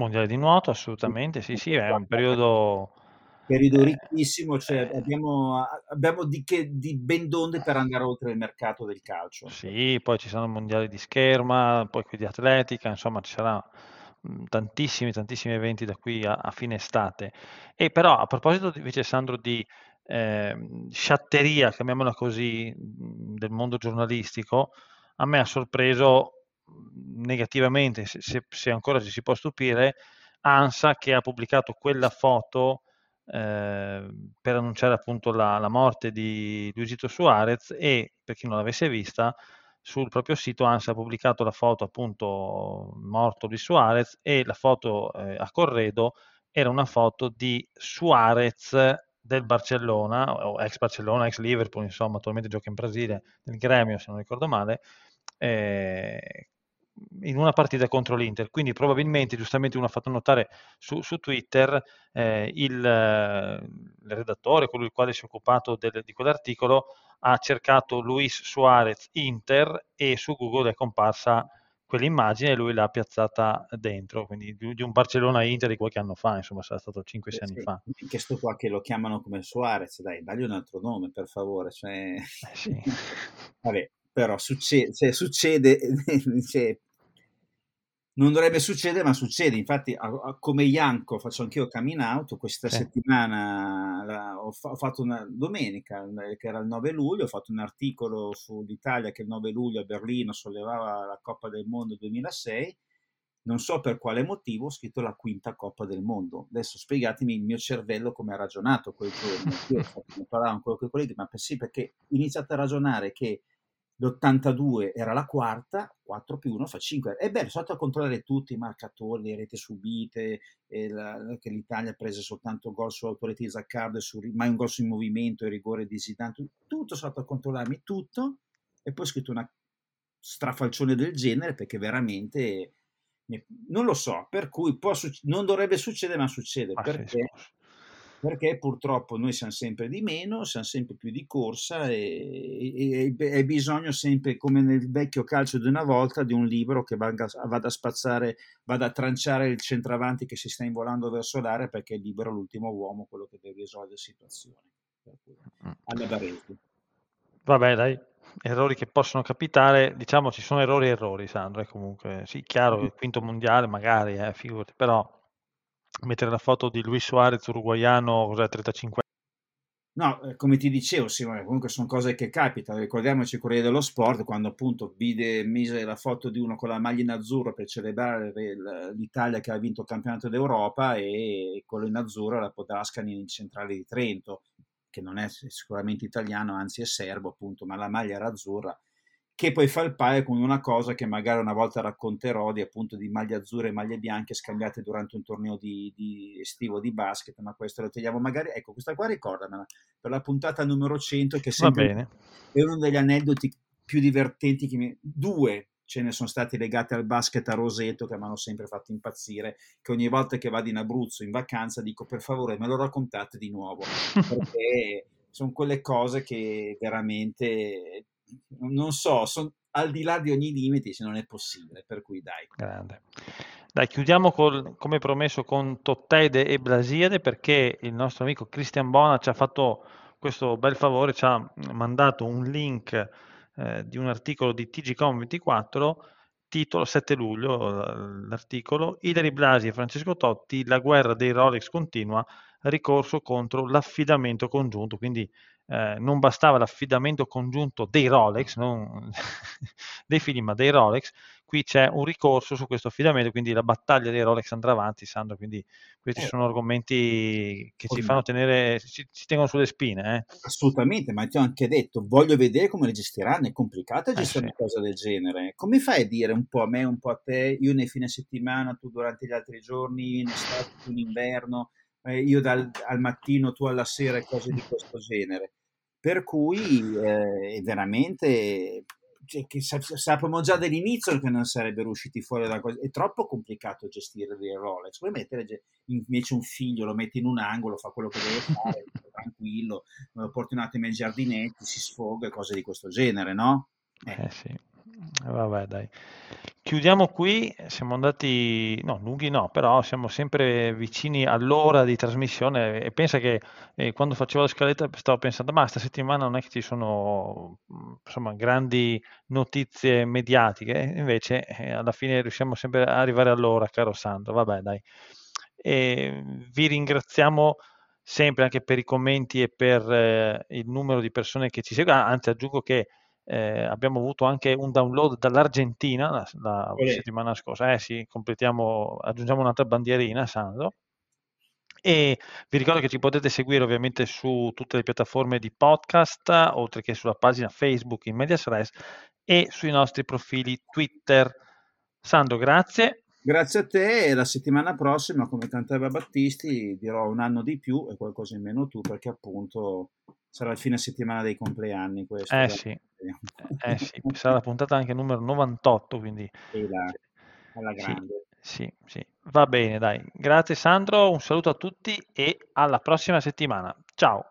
mondiali di nuoto assolutamente sì sì è un periodo periodo eh, ricchissimo cioè eh, abbiamo, abbiamo di, che, di ben donde per andare oltre il mercato del calcio. Sì poi ci sono mondiali di scherma poi qui di atletica insomma ci sarà mm, tantissimi tantissimi eventi da qui a, a fine estate. E però a proposito invece Sandro di eh, sciatteria, chiamiamola così, del mondo giornalistico, a me ha sorpreso negativamente, se, se, ancora ci si può stupire, ANSA che ha pubblicato quella foto eh, per annunciare appunto la, la, morte di Luisito Suarez e per chi non l'avesse vista sul proprio sito ANSA ha pubblicato la foto appunto morto di Suarez e la foto eh, a corredo era una foto di Suarez del Barcellona, o ex Barcellona, ex Liverpool, insomma, attualmente gioca in Brasile, nel Gremio se non ricordo male, eh, in una partita contro l'Inter. Quindi probabilmente, giustamente uno ha fatto notare su, su Twitter, eh, il, il, redattore, quello il quale si è occupato del, di quell'articolo, ha cercato Luis Suarez Inter e su Google è comparsa quell'immagine e lui l'ha piazzata dentro, quindi di, un Barcellona Inter di qualche anno fa, insomma sarà stato 5-6 eh anni fa. Che sto qua che lo chiamano come Suarez, dai, dagli un altro nome per favore. Cioè... Eh sì. Vabbè, però succede, cioè, succede cioè, non dovrebbe succedere, ma succede. Infatti, a, a, come Ianco faccio anch'io coming out. Questa sì. settimana la, ho, fa, ho, fatto una domenica, che era il 9 luglio, ho fatto un articolo sull'Italia che il 9 luglio a Berlino sollevava la Coppa del Mondo 2006. Non so per quale motivo ho scritto la quinta Coppa del Mondo. Adesso spiegatemi il mio cervello come ha ragionato quel giorno. Io fatto, parlavo con quei colleghi, ma per sì, perché ho iniziato a ragionare che l'82 era la quarta, 4 più 1 fa 5. È bello, sotto a controllare tutti i marcatori, le reti subite, la, che l'Italia ha preso soltanto gol sull'autorità di Zaccardo, e su, mai un gol sul movimento, il rigore di Zidane, tutto sotto a controllarmi, tutto, e poi ho scritto una strafalcione del genere perché veramente non lo so, per cui può, non dovrebbe succedere, ma succede. Ah, perché? Sì, perché purtroppo noi siamo sempre di meno, siamo sempre più di corsa e, hai bisogno sempre, come nel vecchio calcio di una volta, di un libro che vada, vada, a spazzare, vada a tranciare il centravanti che si sta involando verso l'area perché è libero l'ultimo uomo, quello che deve risolvere situazioni. Mm. Alla Baresi. Vabbè, dai, errori che possono capitare, diciamo ci sono errori e errori, Sandro, è comunque, sì, chiaro, il quinto mondiale magari, eh, figurati, però mettere la foto di Luis Suarez uruguaiano, cos'è, 35 No, eh, come ti dicevo, Simone, comunque sono cose che capitano. Ricordiamoci il Corriere dello Sport quando appunto vide, mise la foto di uno con la maglia in azzurro per celebrare l'Italia che ha vinto il campionato d'Europa e quello in azzurro era Podrascani in centrale di Trento, che non è sicuramente italiano, anzi è serbo appunto, ma la maglia era azzurra che poi fa il paio con una cosa che magari una volta racconterò di appunto di maglie azzurre e maglie bianche scambiate durante un torneo di, di estivo di basket, ma questo lo teniamo magari, ecco questa qua ricordamela per la puntata numero 100 che sempre è uno degli aneddoti più divertenti che mi... due ce ne sono stati legati al basket a Roseto che mi hanno sempre fatto impazzire, che ogni volta che vado in Abruzzo in vacanza dico per favore me lo raccontate di nuovo, perché sono quelle cose che veramente non so, sono al di là di ogni limite se non è possibile, per cui dai. Grande. Dai, chiudiamo col, come promesso con Tottede e Blasiade perché il nostro amico Cristian Bona ci ha fatto questo bel favore, ci ha mandato un link eh, di un articolo di TGCOM24 titolo 7 luglio l'articolo Ilari Blasi e Francesco Totti la guerra dei Rolex continua ricorso contro l'affidamento congiunto quindi eh, non bastava l'affidamento congiunto dei Rolex, non dei figli, ma dei Rolex, qui c'è un ricorso su questo affidamento, quindi la battaglia dei Rolex andrà avanti, Sandro, quindi questi eh, sono argomenti che ci fanno tenere, ci, ci tengono sulle spine. Eh. Assolutamente, ma ti ho anche detto, voglio vedere come le gestiranno, è complicato eh, gestire sì. una cosa del genere. Come fai a dire un po' a me, un po' a te, io nei fine settimana, tu durante gli altri giorni, in estate, tu in inverno, eh, io dal, al mattino, tu alla sera e cose di questo genere per cui eh, è veramente cioè, che sappiamo già dall'inizio che non sarebbero usciti fuori da cosa. È troppo complicato gestire il Rolex. Puoi mettere invece un figlio, lo metti in un angolo, fa quello che deve fare, tranquillo, lo porti un attimo ai giardinetti, si sfoga e cose di questo genere, no? Eh, eh sì. Vabbè, dai. Chiudiamo qui, siamo andati, no, lunghi no, però siamo sempre vicini all'ora di trasmissione e pensa che eh, quando facevo la scaletta stavo pensando, ma questa settimana non è che ci sono insomma, grandi notizie mediatiche, invece eh, alla fine riusciamo sempre ad arrivare all'ora, caro Sandro, vabbè dai. E vi ringraziamo sempre anche per i commenti e per eh, il numero di persone che ci seguono, anzi aggiungo che eh, abbiamo avuto anche un download dall'Argentina la, la settimana scorsa. Eh sì, completiamo, aggiungiamo un'altra bandierina, Sandro. E vi ricordo che ci potete seguire ovviamente su tutte le piattaforme di podcast, oltre che sulla pagina Facebook in Medias Res e sui nostri profili Twitter. Sandro, grazie. Grazie a te e la settimana prossima, come cantava Battisti, dirò un anno di più e qualcosa in meno tu, perché appunto sarà il fine settimana dei compleanni questo. Eh sì, eh sì, sarà la puntata anche numero 98, quindi... Là, alla Sì, grande. sì, sì. Va bene, dai. Grazie Sandro, un saluto a tutti e alla prossima settimana. Ciao.